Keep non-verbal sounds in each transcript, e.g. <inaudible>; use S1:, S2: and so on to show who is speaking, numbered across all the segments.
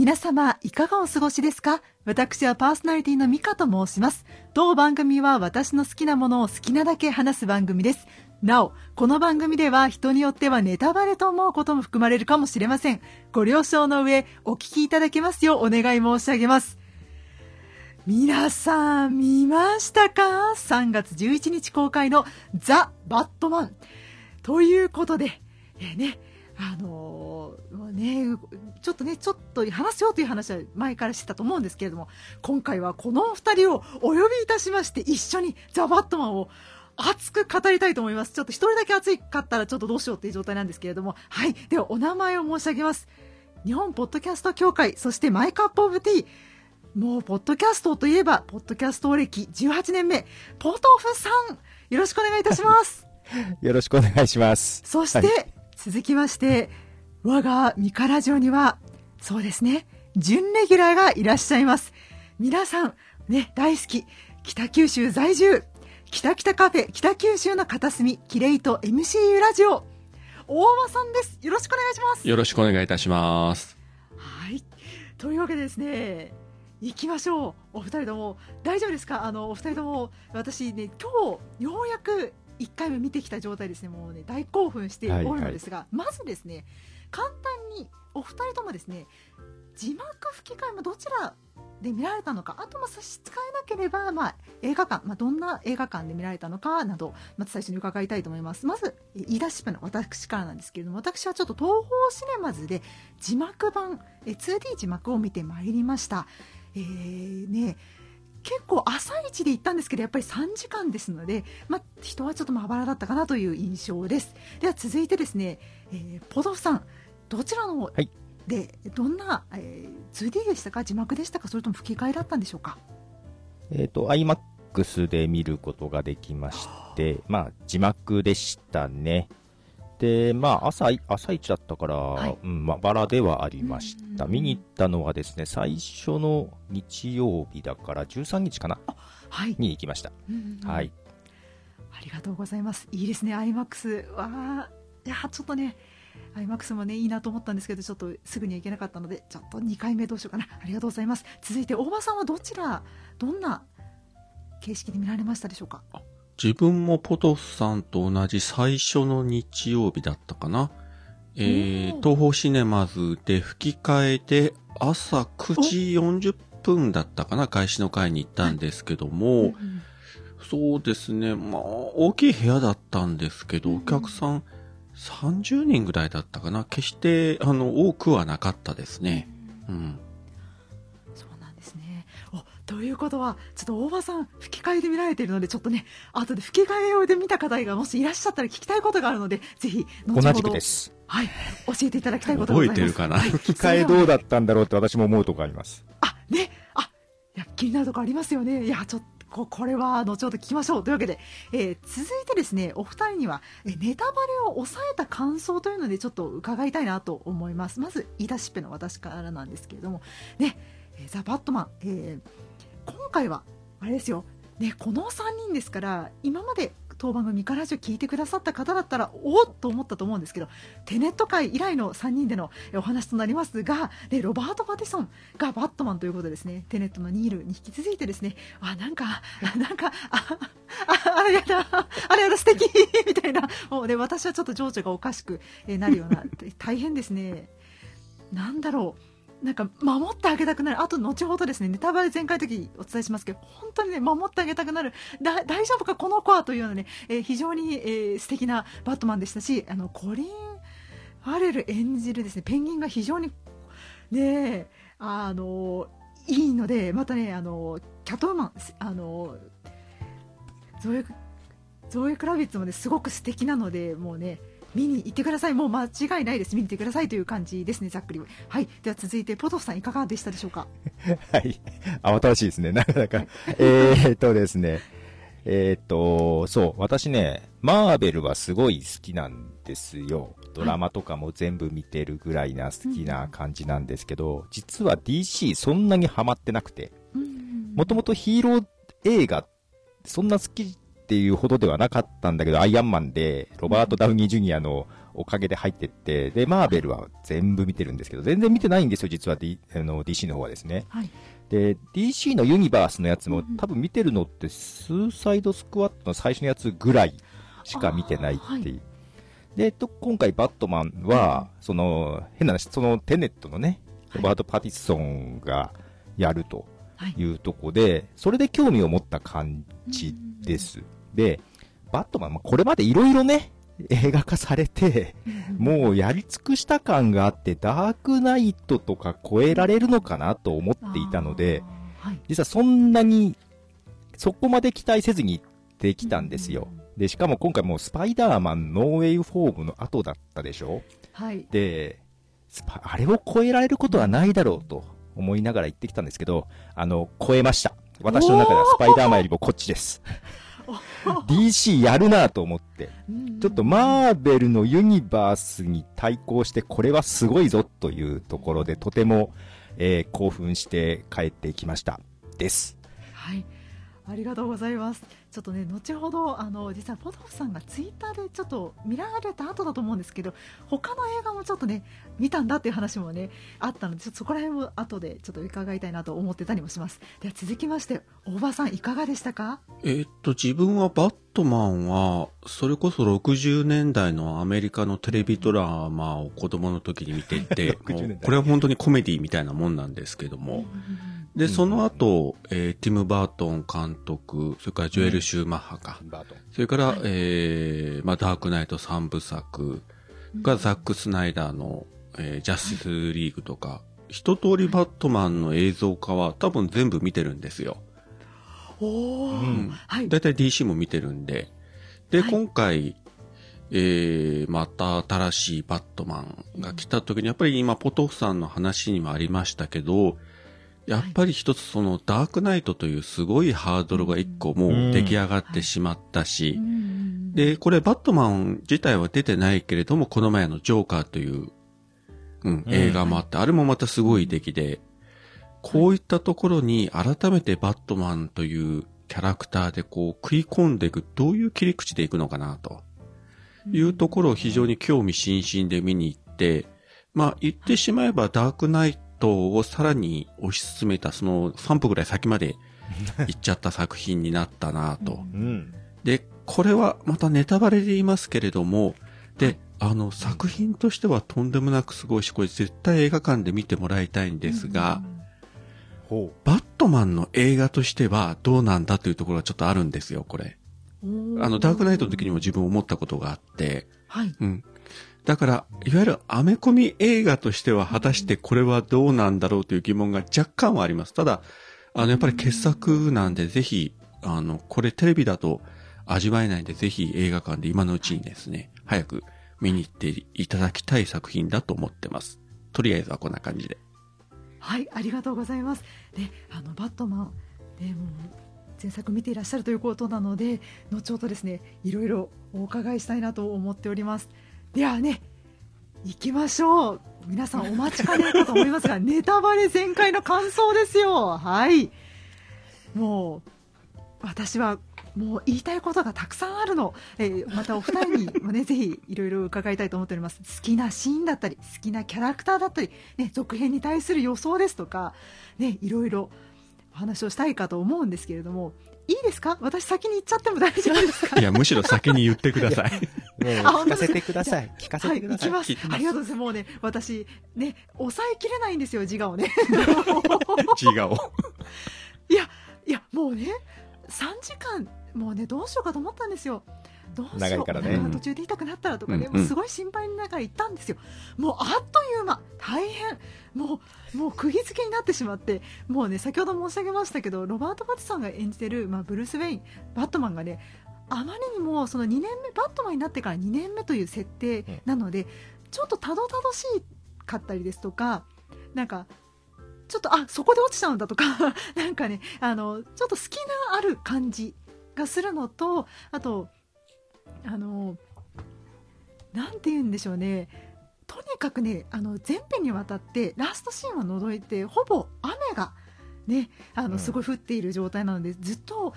S1: 皆様、いかがお過ごしですか？私はパーソナリティのミカと申します。当番組は私の好きなものを好きなだけ話す番組です。なお、この番組では人によってはネタバレと思うことも含まれるかもしれません。ご了承の上、お聞きいただけますようお願い申し上げます。皆さん、見ましたか ?3 月11日公開のザ・バットマン。ということで、えーね、あのね、ちょっとね、ちょっと話すよという話は前からしてたと思うんですけれども、今回はこの二人をお呼びいたしまして、一緒にザ・バットマンを熱く語りたいと思います。ちょっと一人だけ熱かったらちょっとどうしようっていう状態なんですけれども、はい。では、お名前を申し上げます。日本ポッドキャスト協会、そしてマイカップオブティー。もう、ポッドキャストといえば、ポッドキャスト歴18年目、ポトフさん、よろしくお願いいたします。<laughs>
S2: よろしくお願いします。
S1: そして、
S2: はい
S1: 続きまして、我がミカラジオには、そうですね、準レギュラーがいらっしゃいます。皆さん、ね、大好き、北九州在住、北北カフェ、北九州の片隅、キレイト MCU ラジオ、大間さんです。よろしくお願いします。
S3: よろしくお願いいたします。
S1: はい。というわけでですね、行きましょう。お二人とも、大丈夫ですか？あの、お二人とも、私ね、今日、ようやく1回目見てきた状態ですね、もうね、大興奮しておるのですが、まずですね、簡単に、お二人ともですね、字幕吹き替えもどちらで見られたのか、あとも差し支えなければ、まあ、映画館、まあ、どんな映画館で見られたのかなど、まず最初に伺いたいと思います。まず、え言い出しっぺの私からなんですけれども、私はちょっと東宝シネマズで字幕版、え 2D 字幕を見てまいりました。えー、ね、結構朝一で行ったんですけど、やっぱり3時間ですので、まあ、人はちょっとまばらだったかなという印象です。では続いてですね、えーポドフさん、どちらの、
S2: はい
S1: で、どんな、えー 2D でしたか？字幕でしたか？それとも吹き替えだったんでしょうか？
S2: えっ、と、IMAX で見ることができまして、まあ、字幕でしたね。で、まあ、朝い、朝一だったから、
S1: はい
S2: うん、まばらではありました。
S1: うん
S2: 見に行ったのはですね、最初の日曜日だから、13日かな？
S1: はい。
S2: 見に行きました。はい。
S1: ありがとうございます。いいですね、IMAX。わあ、いや、ちょっとね、IMAX もね、いいなと思ったんですけど、ちょっとすぐには行けなかったので、ちょっと2回目どうしようかな。ありがとうございます。続いて、大場さんはどちら、どんな形式で見られましたでしょうか？
S3: 自分もポトフさんと同じ最初の日曜日だったかな。えー、東宝シネマズで吹き替えで朝9時40分だったかな、開始の会に行ったんですけども、
S1: うんうん
S3: そうですね、まあ、大きい部屋だったんですけど、
S1: うん
S3: お客さん30人ぐらいだったかな。決して、あの、多くはなかったですね。うん。
S1: ということは、ちょっと大場さん、吹き替えで見られているので、ちょっとね、後で吹き替えで見た方がもしいらっしゃったら聞きたいことがあるので、ぜひ、後ほど
S2: 同じくです。
S1: はい、教えていただきたいことがご。
S3: 覚えてるかな？
S1: はい
S2: 吹き替えどうだったんだろうって私も思うとこあります。
S1: あ、ね、あ、いや、気になるとこありますよね。いや、ちょっと、ここれは後ほど聞きましょう。というわけで、えー続いてですね、お二人には、えネタバレを抑えた感想というので、ちょっと伺いたいなと思います。まず、言い出しっぺの私からなんですけれども、ね、えーザ・バットマン、えー今回は、あれですよ、ね、この3人ですから、今まで当番組ミカラジオ聞いてくださった方だったら、おっと思ったと思うんですけど、テネット界以来の3人でのお話となりますが、でロバート・パティソンがバットマンということですね、テネットのニールに引き続いてですね、あ、なんか、なんか、あ、ああれやだ、あれやだ、素敵 <laughs> みたいな、もうね、私はちょっと情緒がおかしくなるような、大変ですね。なんだろう。なんか守ってあげたくなる。あと後ほどですね、ネタバレ全開の時お伝えしますけど、本当にね、守ってあげたくなる。大丈夫かこの子はというようなね、えー非常に、えー素敵なバットマンでしたし、あの、コリン・ファレル演じるですね、ペンギンが非常に、ね、あの、いいので、またね、あの、キャットウーマン、あの、ゾエ、ゾエ・クラビッツもね、すごく素敵なので、もうね、見に行ってください。もう間違いないです。見に行ってくださいという感じですね、ざっくり。はい。では続いて、ポトフさんいかがでしたでしょうか？<laughs>
S2: はい。慌ただしいですね、<laughs> なかなか。えーっとですね。えーっと、そう、私ね、マーベルはすごい好きなんですよ。ドラマとかも全部見てるぐらいな好きな感じなんですけど、実は DC そんなにハマってなくて、もともとヒーロー映画、そんな好きっていうほどではなかったんだけど、アイアンマンで、ロバート・ダウニー・ジュニアのおかげで入ってって、で、マーベルは全部見てるんですけど、全然見てないんですよ、実は、D、あの DC の方はですね。
S1: はい。
S2: で、DC のユニバースのやつも多分見てるのって、スーサイドスクワットの最初のやつぐらいしか見てないっていう。で、と、今回バットマンは、その、変な話、そのテネットのね、ロバート・パティソンがやると
S1: はい。
S2: いうとこで、それで興味を持った感じです。で、バットマン、まあこれまでいろいろね、映画化されて、もうやり尽くした感があって、ダークナイトとか超えられるのかなと思っていたので、
S1: はい
S2: 実はそんなに、そこまで期待せずに行ってきたんですよ。で、しかも今回もうスパイダーマンノーウェイフォームの後だったでしょ？
S1: はい
S2: で、あれを超えられることはないだろうと思いながら行ってきたんですけど、あの、超えました。私の中ではスパイダーマンよりもこっちです。DC やるなと思って。ちょっとマーベルのユニバースに対抗してこれはすごいぞというところでとても、えー興奮して帰ってきました。です。
S1: はいありがとうございます。ちょっとね後ほどあの実はポトフさんがツイッターでちょっと見られた後だと思うんですけど他の映画もちょっとね見たんだっていう話もねあったのでちょっとそこら辺も後でちょっと伺いたいなと思ってたりもします。では続きまして大場さんいかがでしたか？
S3: えーっと、自分はバットマンは、それこそ60年代のアメリカのテレビドラマを子供の時に見ていて、<laughs>
S2: 60年代。
S3: もうこれは本当にコメディみたいなもんなんですけども、で、その後、えーティム・バートン監督、それからジョエル・シューマッハか。それから、
S1: はい。
S3: えーまあ、ダークナイト3部作。がザック・スナイダーの、えージャスティスリーグとか、一通りバットマンの映像化は多分全部見てるんですよ。
S1: おお、
S2: うん。
S1: はい。
S3: だいたい DC も見てるんで。で、
S1: はい。
S3: 今回、えー、また新しいバットマンが来た時に、やっぱり今、ポトフさんの話にもありましたけど、やっぱり一つそのダークナイトというすごいハードルが一個もう出来上がってしまったし、
S1: うん。
S3: で、これバットマン自体は出てないけれども、この前のジョーカーという、うん、
S2: うん。
S3: 映画もあって、あれもまたすごい出来で、こういったところに改めてバットマンというキャラクターでこう食い込んでいく、どういう切り口でいくのかなと。いうところを非常に興味津々で見に行って、まあ言ってしまえばダークナイトをさらに推し進めたその3歩ぐらい先まで <laughs> 行っちゃった作品になったなと。
S2: うん。
S3: で、これはまたネタバレで言いますけれども、で、あの、作品としてはとんでもなくすごいし、これ絶対映画館で見てもらいたいんですが、
S2: ほ
S3: バットマンの映画としてはどうなんだというところがちょっとあるんですよ、これ。
S1: うん
S3: あの、ダークナイトの時にも自分思ったことがあって、
S1: はい
S3: うん。だから、いわゆるアメコミ映画としては果たしてこれはどうなんだろうという疑問が若干はあります。ただ、あの、やっぱり傑作なんで、ぜひ、あの、これテレビだと味わえないんで、ぜひ映画館で今のうちにですね、早く見に行っていただきたい作品だと思ってます。とりあえずはこんな感じで。
S1: はい、ありがとうございます。で、あのバットマン、ね、も前作見ていらっしゃるということなので、後ほどですね、いろいろお伺いしたいなと思っております。ではね、行きましょう。皆さんお待ちかねかと思いますが、<laughs> ネタバレ全開の感想ですよ。はい。もう、私はもう言いたいことがたくさんあるの。えーまたお二人にもね、<laughs> ぜひいろいろ伺いたいと思っております。好きなシーンだったり、好きなキャラクターだったり、ね、続編に対する予想ですとか、ね、いろいろお話をしたいかと思うんですけれども、いいですか？私先に言っちゃっても大丈夫ですか？
S3: いや、むしろ先に言ってください。
S2: 聞かせてください。聞かせ
S1: はい、
S2: てください。
S1: 行きます
S3: 聞いてます
S1: ありがとうございます。もうね、私、ね、抑えきれないんですよ、自我をね。<laughs>
S3: 自我を。
S1: いや、いや、もうね、3時間、もうね、どうしようかと思ったんですよ。どうしよう
S2: 長いからね
S1: 途中で痛くなったらとかね、
S3: うん
S1: すごい心配ながら行ったんですよ。もうあっという間、大変、もう、もう釘付けになってしまって、もうね、先ほど申し上げましたけど、ロバート・パティソンが演じてる、まあ、ブルース・ウェイン、バットマンがね、あまりにもその2年目、バットマンになってから2年目という設定なので、ちょっとたどたどしかったりですとか、なんか、ちょっと、あ、そこで落ちちゃうんだとか、<laughs> なんかね、あの、ちょっと隙のある感じがするのと、あと、あの、なんて言うんでしょうね、とにかくね、あの、全編にわたって、ラストシーンを除いて、ほぼ雨が、ね、あの、
S2: うん。
S1: すごい降っている状態なので、ずっと、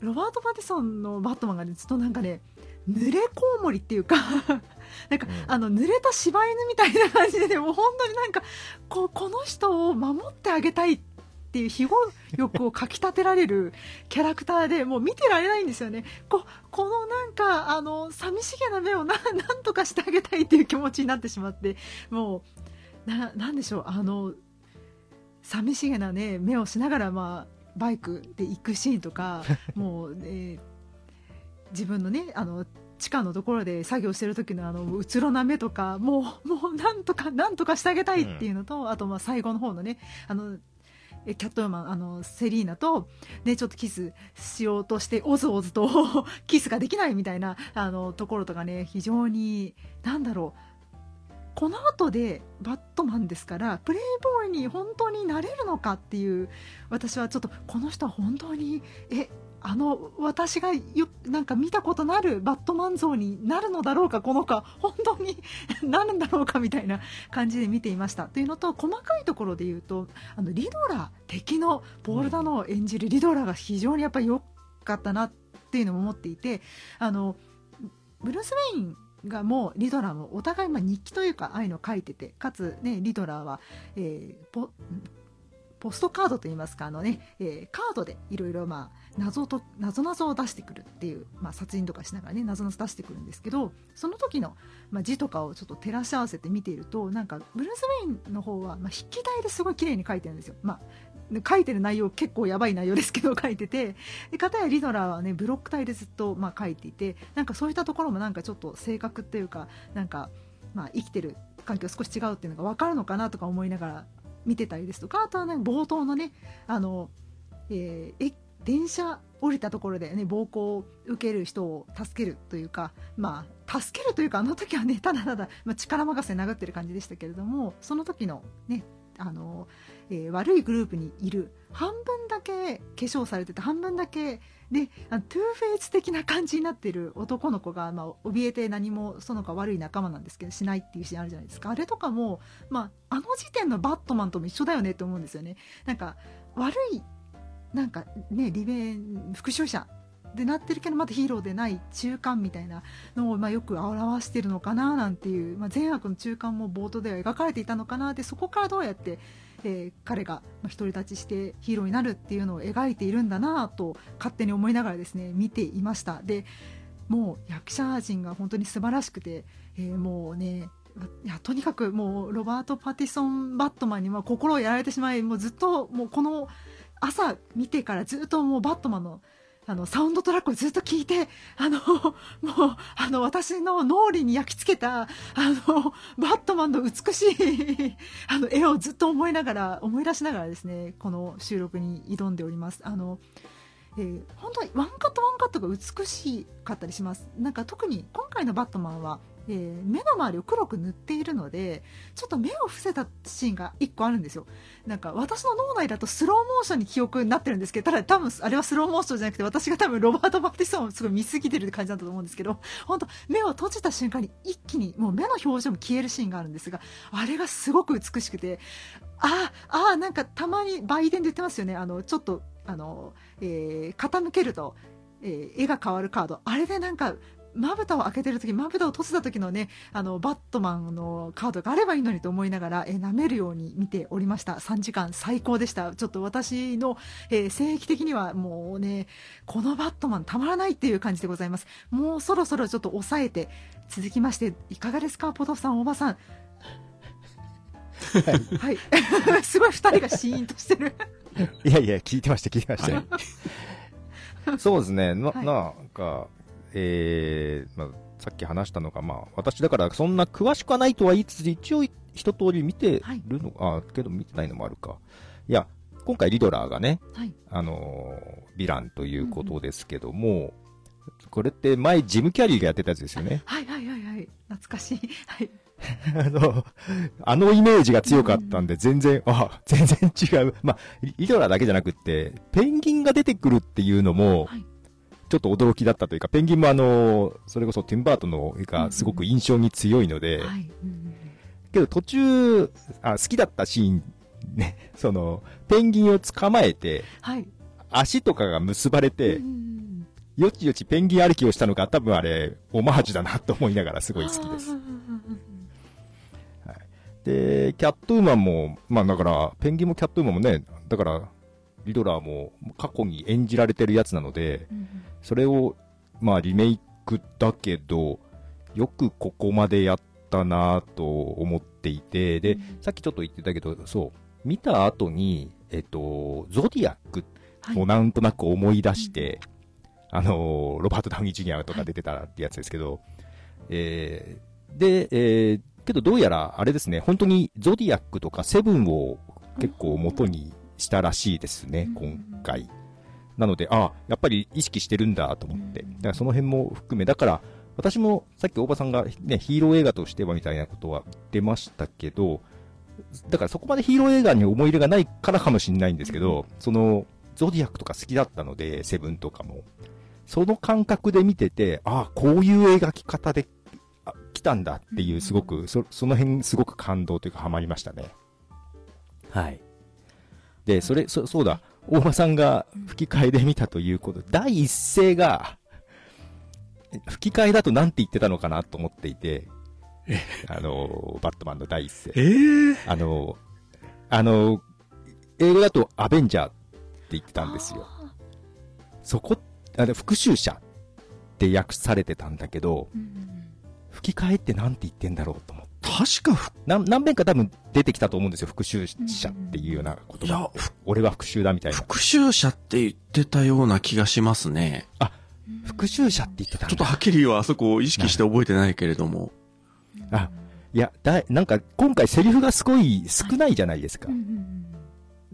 S1: ロバート・パティソンのバットマンがね、ずっとなんかね、濡れコウモリっていうか <laughs> なんか、
S2: うん。
S1: あの濡れた柴犬みたいな感じでねもう本当になんかこうこの人を守ってあげたいっていう庇護欲をかきたてられる <laughs> キャラクターでもう見てられないんですよね。ここのなんかあの寂しげな目をな <laughs> なんとかしてあげたいっていう気持ちになってしまってもうななんでしょうあの寂しげなね目をしながらまあバイクで行くシーンとか <laughs> もう、ね、自分のねあの地下のところで作業してる時のあのうつろな目とかもうもうなんとかなんとかしてあげたいっていうのと、あとまあ最後の方のねあのえキャットウーマンあのセリーナと、ね、ちょっとキスしようとしておずおずと <laughs> キスができないみたいなあのところとかね非常になんだろうこの後でバットマンですからプレイボーイに本当になれるのかっていう私はちょっとこの人は本当にえあの私がよなんか見たことのあるバットマン像になるのだろうかこの子は本当に <laughs> なるんだろうかみたいな感じで見ていました。というのと細かいところで言うとあのリドラ敵のポール・ダノを演じるリドラが非常にやっぱり良かったなっていうのも思っていてあのブルース・ウェインがもうリドラーもお互いまあ日記というかああいうのを書いててかつねリドラーは、えーポポストカードといいますかあのね、えーカードでいろいろまあ謎と謎謎を出してくるっていう、まあ、殺人とかしながらね謎々出してくるんですけどその時の、まあ、字とかをちょっと照らし合わせて見ているとなんかブルース・ウェインの方は、まあ、筆記体ですごい綺麗に書いてるんですよ。まあ書いてる内容結構やばい内容ですけど書いててで片やリドラはねブロック体でずっとまあ書いていてなんかそういったところもなんかちょっと性格っていうかなんかまあ生きてる環境少し違うっていうのが分かるのかなとか思いながら見てたりですとかあとはね冒頭のねあの、えーえ電車降りたところでね暴行を受ける人を助けるというかまあ助けるというかあの時はねただただ、まあ、力任せ殴ってる感じでしたけれどもその時のねあの、えー悪いグループにいる。半分だけ化粧されてて半分だけでトゥーフェイス的な感じになってる男の子が、まあ、怯えて何もその子は悪い仲間なんですけどしないっていうシーンあるじゃないですか。あれとかも、まあ、あの時点のバットマンとも一緒だよねって思うんですよね。なんか悪いなんかねリベン復讐者でなってるけどまだヒーローでない中間みたいなのを、まあ、よく表してるのかななんていう、まあ、善悪の中間も冒頭では描かれていたのかなでそこからどうやって、えー彼が独り立ちしてヒーローになるっていうのを描いているんだなと勝手に思いながらですね見ていました。でもう役者陣が本当に素晴らしくて、えーもうねいやとにかくもうロバート・パティソン・バットマンには心をやられてしまいもうずっともうこの朝見てからずっともうバットマンのあのサウンドトラックをずっと聞いてあの <laughs> もうあの私の脳裏に焼き付けたあのバットマンの美しいあの絵をずっと思いながら思い出しながらですねこの収録に挑んでおります。あのえー本当にワンカットワンカットが美しかったりしますなんか特に今回のバットマンは、えー目の周りを黒く塗っているのでちょっと目を伏せたシーンが1個あるんですよ。なんか私の脳内だとスローモーションに記憶になってるんですけどただ多分あれはスローモーションじゃなくて私が多分ロバート・バティソンをすごい見すぎてるって感じだったと思うんですけど本当目を閉じた瞬間に一気にもう目の表情も消えるシーンがあるんですがあれがすごく美しくてあああなんかたまに売電で言ってますよね。あのちょっとあの、えー傾けると、えー絵が変わるカード。あれでなんかまぶたを開けてる時まぶたを閉じた時のねあのバットマンのカードがあればいいのにと思いながら、えー舐めるように見ておりました。3時間最高でした。ちょっと私の、えー性域的にはもうねこのバットマンたまらないっていう感じでございます。もうそろそろちょっと抑えて続きましていかがですかポトフさんおばさん。はい、<laughs> すごい2人がシーンとしてる。
S2: いやいや、聞いてました、聞いてましたよ。<laughs> そうですね、な、
S1: はい。
S2: なんか、えー、まあ、さっき話したのが、まあ、私だからそんな詳しくはないとは言いつつ、一応一通り見てるの、あ、けど見てないのもあるか。いや、今回リドラーがね、
S1: はい。
S2: あのーヴィランということですけども、これって前ジム・キャリーがやってたやつですよね。
S1: はいはいはいはい。懐かしい。はい。<laughs>
S2: あの、あのイメージが強かったんで、全然、あ、全然違う。まあ、リリドラーだけじゃなくって、ペンギンが出てくるっていうのも
S1: はい、
S2: ちょっと驚きだったというか、ペンギンもあの、それこそティンバートンの絵がすごく印象に強いので、
S1: はい。うん
S2: けど途中、あ、好きだったシーン、ね、その、ペンギンを捕まえて、
S1: はい。
S2: 足とかが結ばれて
S1: う、ん
S2: よちよちペンギン歩きをしたのが多分あれ、オマージュだなと思いながらすごい好きです。で、キャットウーマンも、まあだから、ペンギンもキャットウーマンもね、だから、リドラーも過去に演じられてるやつなので、それを、まあリメイクだけど、よくここまでやったなと思っていて、で、さっきちょっと言ってたけど、そう、見た後に、えっと、ゾディアックをなんとなく思い出して、あのーロバート・ダウニー・ジュニアとか出てたってやつですけど、えーで、えーけどどうやらあれですね、本当にゾディアックとかセブンを結構元にしたらしいですね、今回。なので、あやっぱり意識してるんだと思って。だからその辺も含め、だから、私もさっき大場さんがね、ヒーロー映画としてはみたいなことは出ましたけど、だからそこまでヒーロー映画に思い入れがないからかもしれないんですけど、その、ゾディアックとか好きだったので、セブンとかも。その感覚で見てて、ああ、こういう描き方であ来たんだっていう、すごく、そその辺すごく感動というかハマりましたね。はい。で、それ、そそうだ、大場さんが吹き替えで見たということ、第一声が、吹き替えだと何て言ってたのかなと思っていて、あの、バットマンの第一声。
S3: ええ
S2: あの、あの、英語だとアベンジャーって言ってたんですよ。そこ、あの、復讐者って訳されてたんだけど、吹き替えってなんて言ってんだろうと思って。
S3: 確かふ、
S2: 何何遍か多分出てきたと思うんですよ、復讐者っていうような言葉。
S3: いや、ふ
S2: 俺は復讐だみたいな。
S3: 復讐者って言ってたような気がしますね。
S2: 復讐者って言ってたんだ
S3: ちょっとはっきりはあそこを意識して覚えてないけれども。
S2: あ、いや、だい、なんか今回セリフがすごい少ないじゃないですか。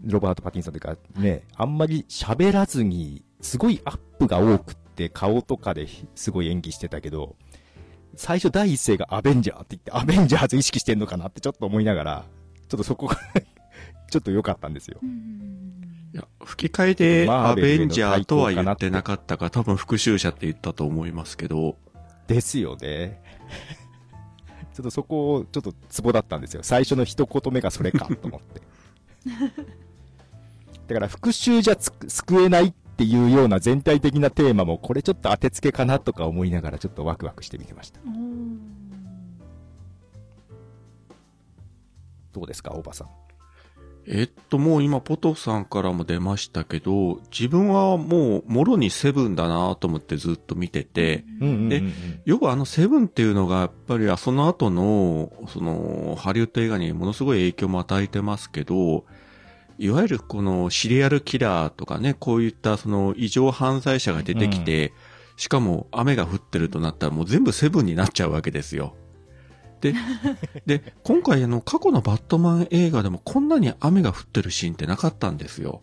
S2: ロバート・パティンソンというかね、あんまり喋らずに、すごいアップが多くって、顔とかですごい演技してたけど、最初第一声がアベンジャーって言って、アベンジャーズ意識してんのかなってちょっと思いながら、ちょっとそこが <laughs> ちょっと良かったんですよ。
S3: いや、吹き替えでア
S2: ベ
S3: ンジャーとは言ってなかったか、多分復讐者って言ったと思いますけど、
S2: ですよね。<laughs> ちょっとそこ、ちょっとツボだったんですよ。最初の一言目がそれかと思って。<laughs> だから復讐じゃつく救えないっていうような全体的なテーマも、これちょっと当てつけかなとか思いながらちょっとワクワクして見てました。どうですか、大場さん？
S3: えっと、もう今、ポトフさんからも出ましたけど、自分はもう、もろにセブンだなと思ってずっと見てて、
S2: うんうんうん
S3: でよくあのセブンっていうのが、やっぱりその後の、その、ハリウッド映画にものすごい影響も与えてますけど、いわゆるこのシリアルキラーとかね、こういったその異常犯罪者が出てきて、しかも雨が降ってるとなったらもう全部セブンになっちゃうわけですよ。で、で、今回あの過去のバットマン映画でもこんなに雨が降ってるシーンってなかったんですよ。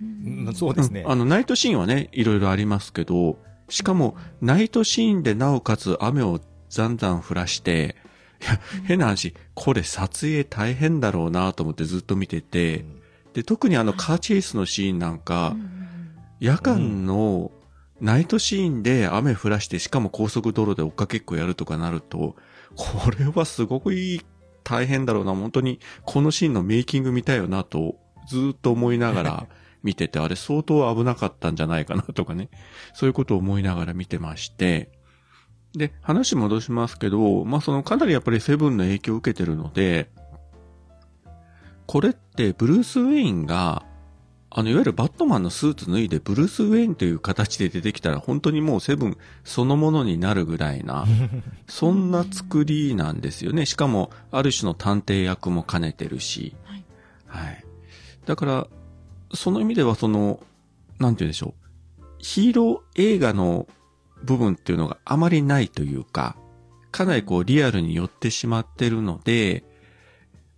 S2: うんそうですね。
S3: うんあの、ナイトシーンはね、いろいろありますけど、しかも、ナイトシーンでなおかつ雨をざんざん降らして、いや、<laughs> 変な話、これ撮影大変だろうなと思ってずっと見てて、で、特にあのカーチェイスのシーンなんか、夜間のナイトシーンで雨降らして、しかも高速道路で追っかけっこやるとかなると、これはすごくいい、大変だろうな、本当に、このシーンのメイキング見たいよなと、ずっと思いながら <laughs> 見てて、あれ相当危なかったんじゃないかなとかね、そういうことを思いながら見てまして、で、話戻しますけど、まあ、そのかなりやっぱりセブンの影響を受けてるので、これってブルース・ウェインが、あの、いわゆるバットマンのスーツ脱いでブルース・ウェインという形で出てきたら本当にもうセブンそのものになるぐらいな、<laughs> そんな作りなんですよね。しかも、ある種の探偵役も兼ねてるし。
S1: はい
S3: はい。だから、その意味ではその、なんて言うんでしょう。ヒーロー映画の部分っていうのがあまりないというか、かなりこうリアルに寄ってしまってるので、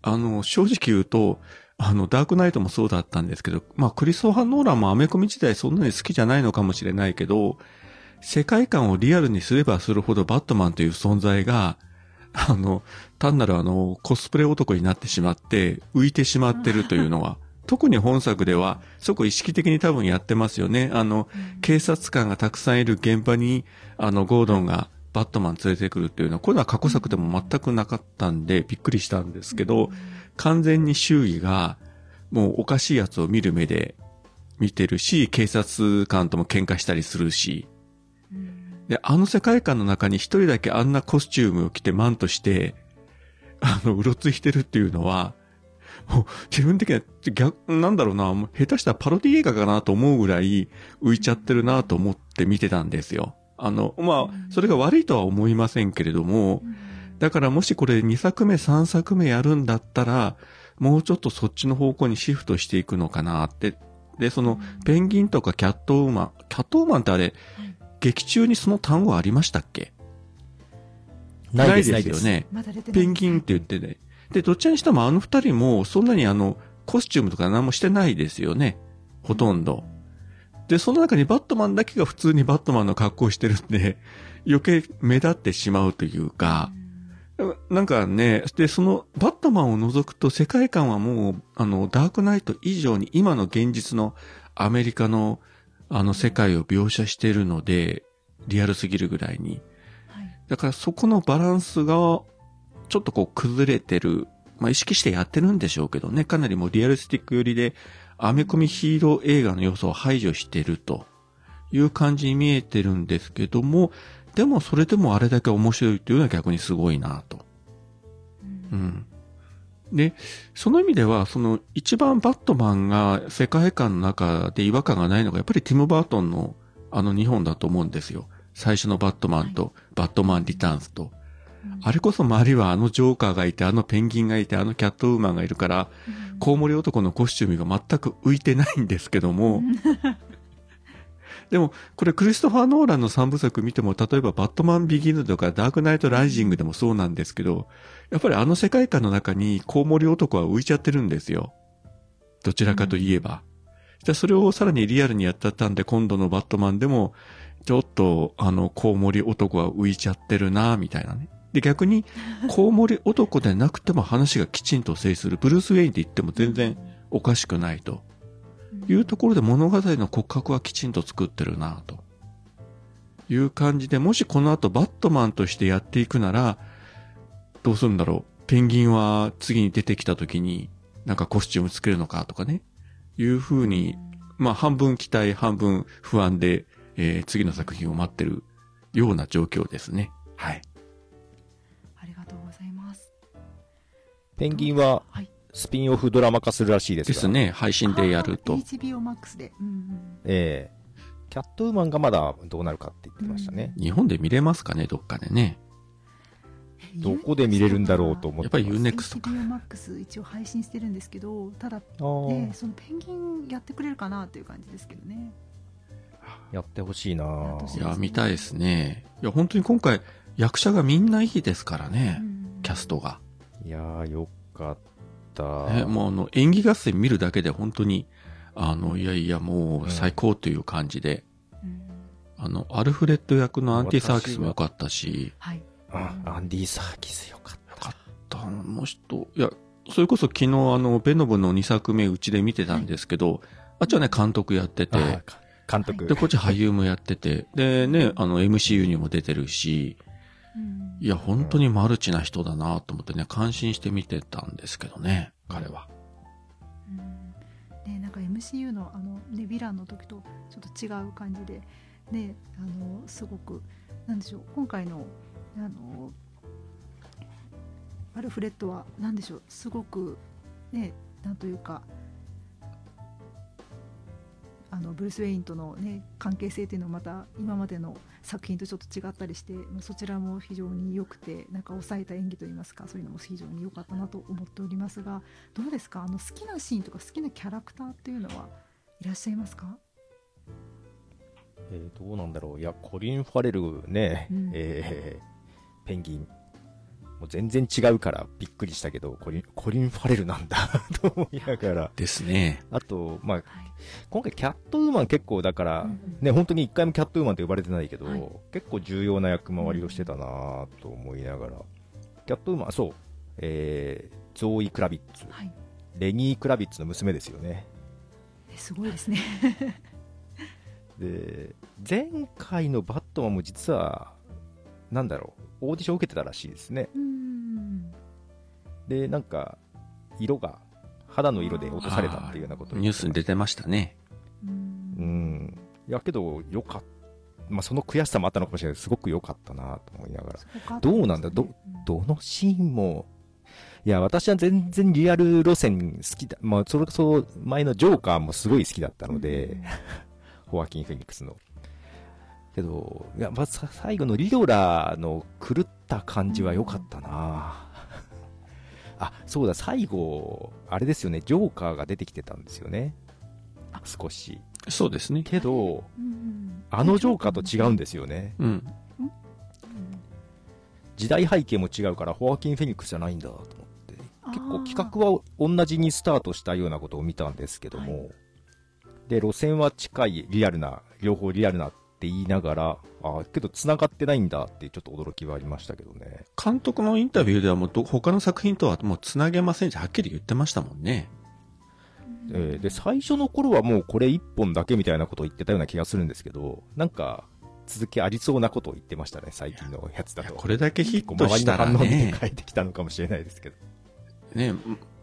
S3: あの、正直言うと、あの、ダークナイトもそうだったんですけど、まあ、クリストファー・ノーランもアメコミ自体そんなに好きじゃないのかもしれないけど、世界観をリアルにすればするほどバットマンという存在が、あの、単なるあの、コスプレ男になってしまって、浮いてしまってるというのは、特に本作では、そこ意識的に多分やってますよね。あの、警察官がたくさんいる現場に、あの、ゴードンがバットマン連れてくるっていうのは、これは過去作でも全くなかったんで、びっくりしたんですけど、完全に周囲が、もうおかしいやつを見る目で、見てるし、警察官とも喧嘩したりするし、
S1: うん。
S3: で、あの世界観の中に一人だけあんなコスチュームを着てマンとして、あの、うろついてるっていうのは、自分的には逆、なんだろうな、下手したらパロディ映画かなと思うぐらい浮いちゃってるなと思って見てたんですよ。あの、まあ、それが悪いとは思いませんけれども、だからもしこれ2作目3作目やるんだったら、もうちょっとそっちの方向にシフトしていくのかなって。で、その、ペンギンとかキャットウーマン、キャットウーマンってあれ、
S1: はい
S3: 劇中にその単語ありましたっけ？
S2: ないです。
S3: よね。ペンギンって言ってね。で、どっちにしてもあの二人も、そんなにあの、コスチュームとか何もしてないですよね。ほとんど。で、その中にバットマンだけが普通にバットマンの格好をしてるんで、<laughs> 余計目立ってしまうというか、なんかね、で、そのバットマンを除くと世界観はもう、あの、ダークナイト以上に今の現実のアメリカのあの世界を描写しているので、リアルすぎるぐらいに。
S1: はい
S3: だからそこのバランスが、ちょっとこう崩れてる。まあ意識してやってるんでしょうけどね。かなりもうリアルスティック寄りで、アメコミヒーロー映画の要素を排除してるという感じに見えてるんですけども、でもそれでもあれだけ面白いっていうのは逆にすごいなと。うん。で、その意味では、その一番バットマンが世界観の中で違和感がないのが、やっぱりティム・バートンのあの日本だと思うんですよ。最初のバットマンと、バットマン・リターンズと。あれこそ周りはあのジョーカーがいて、あのペンギンがいて、あのキャットウーマンがいるから、コウモリ男のコスチュームが全く浮いてないんですけども、でも、これクリストファー・ノーランの三部作見ても、例えばバットマン・ビギヌとかダークナイト・ライジングでもそうなんですけど、やっぱりあの世界観の中にコウモリ男は浮いちゃってるんですよ。どちらかといえば。じゃあそれをさらにリアルにやったったんで、今度のバットマンでも、ちょっと、あの、コウモリ男は浮いちゃってるなみたいなね。で、逆に、コウモリ男でなくても話がきちんと制する、ブルース・ウェインって言っても全然おかしくないと。いうところで物語の骨格はきちんと作ってるなと。いう感じで、もしこの後バットマンとしてやっていくなら、どうするんだろう。ペンギンは次に出てきた時に、なんかコスチュームつけるのかとかね。いう風に、まあ半分期待、半分不安で、えー次の作品を待ってるような状況ですね。はい。
S2: ペンギンは
S1: はい
S2: スピンオフドラマ化するらしいですが。
S3: です。ね。配信でやると
S1: あ。HBO Max で、うんうん
S2: ええキャットウーマンがまだどうなるかって言ってましたね。
S3: 日本で見れますかね、どっかでね。
S2: どこで見れるんだろうと思ってます。
S3: やっぱり UNEXT か。
S1: HBO Max 一応配信してるんですけどただ、ね、そのペンギンやってくれるかなっていう感じですけどね
S2: やってほしいな
S3: いや、見たいですね。いや、本当に今回、役者がみんないいですからね、キャストが。
S2: いやー、よかった。
S3: ね、もうあの、演技合戦見るだけで本当に、あの、いやいや、もう最高という感じで、
S1: うん。
S3: あの、アルフレッド役のアンティ・サーキスも良かったし、
S1: はい。
S2: あ、アンディ・サーキスよかった。
S3: よかった、あの人、いや、それこそ昨日あの、ベノブの2作目うちで見てたんですけど、あっちはね、監督やってて、
S2: 監督。
S3: で、こっち俳優もやってて、でね、あの、MCU にも出てるし、
S1: うん
S3: いや、本当にマルチな人だなと思ってね、感心して見てたんですけどね、彼は。
S1: うんね、なんか MCU のあの、ね、ヴィランの時とちょっと違う感じで、ね、あのすごくなんでしょう今回のあのアルフレッドはなんでしょうすごく、ね、なんというかあのブルース・ウェインとの、ね、関係性というのはまた今までの作品とちょっと違ったりしてまあそちらも非常に良くてなんか抑えた演技といいますかそういうのも非常に良かったなと思っておりますがどうですか？あの好きなシーンとか好きなキャラクターっていうのはいらっしゃいますか？
S2: えーどうなんだろう。いや、コリン・ファレルね、
S1: うん
S2: えーペンギン。もう全然違うからびっくりしたけど、コリン、コリン・ファレルなんだ <laughs> と思いながら。
S3: ですね。
S2: あと、まあ、
S1: はい
S2: 今回キャットウーマン結構だから、
S1: うん
S2: ね、本当に一回もキャットウーマンと呼ばれてないけど、
S1: はい
S2: 結構重要な役回りをしてたなと思いながら。キャットウーマン、そう、えー、ゾーイ・クラビッツ。
S1: はい
S2: レニー・クラビッツの娘ですよね。
S1: えすごいですね
S2: で、前回のバットマンも実は、なんだろう、オーディション受けてたらしいですね。
S1: うん
S2: で、なんか、色が、肌の色で落とされたっていうようなことを
S3: ニュースに出てましたね。
S1: うん
S2: うん。いや、けど、よかった。まあ、その悔しさもあったのかもしれないすごく良かったなと思いながら。
S1: そこか
S2: どうなんだ？ど
S1: うん
S2: どのシーンも、いや、私は全然リアル路線好きだ。まあ、それこそ前のジョーカーもすごい好きだったので、<laughs> ホアキン・フェニックスの。けど、いや、まあ、さ最後のリドラーの狂った感じは良かったなあ、そうだ、最後、あれですよね、ジョーカーが出てきてたんですよね。少し。
S3: そうですね。
S2: けど、
S1: うん
S2: あのジョーカーと違うんですよね。
S3: うん。
S1: うん
S2: 時代背景も違うから、ホアキン・フェニックスじゃないんだと思って。結構企画は同じにスタートしたようなことを見たんですけども、で、路線は近い、リアルな、両方リアルなって言いながら、あけど繋がってないんだってちょっと驚きはありましたけどね。
S3: 監督のインタビューではもうど他の作品とはもう繋げませんってはっきり言ってましたもんね。
S2: えーで、最初の頃はもうこれ一本だけみたいなことを言ってたような気がするんですけど、なんか、続きありそうなことを言ってましたね、最近のやつだと。
S3: これだけヒッ
S2: 結構周りの
S3: トしたら
S2: 反応を見て
S3: ね、
S2: 変えてきたのかもしれないですけど。
S3: ね、
S2: い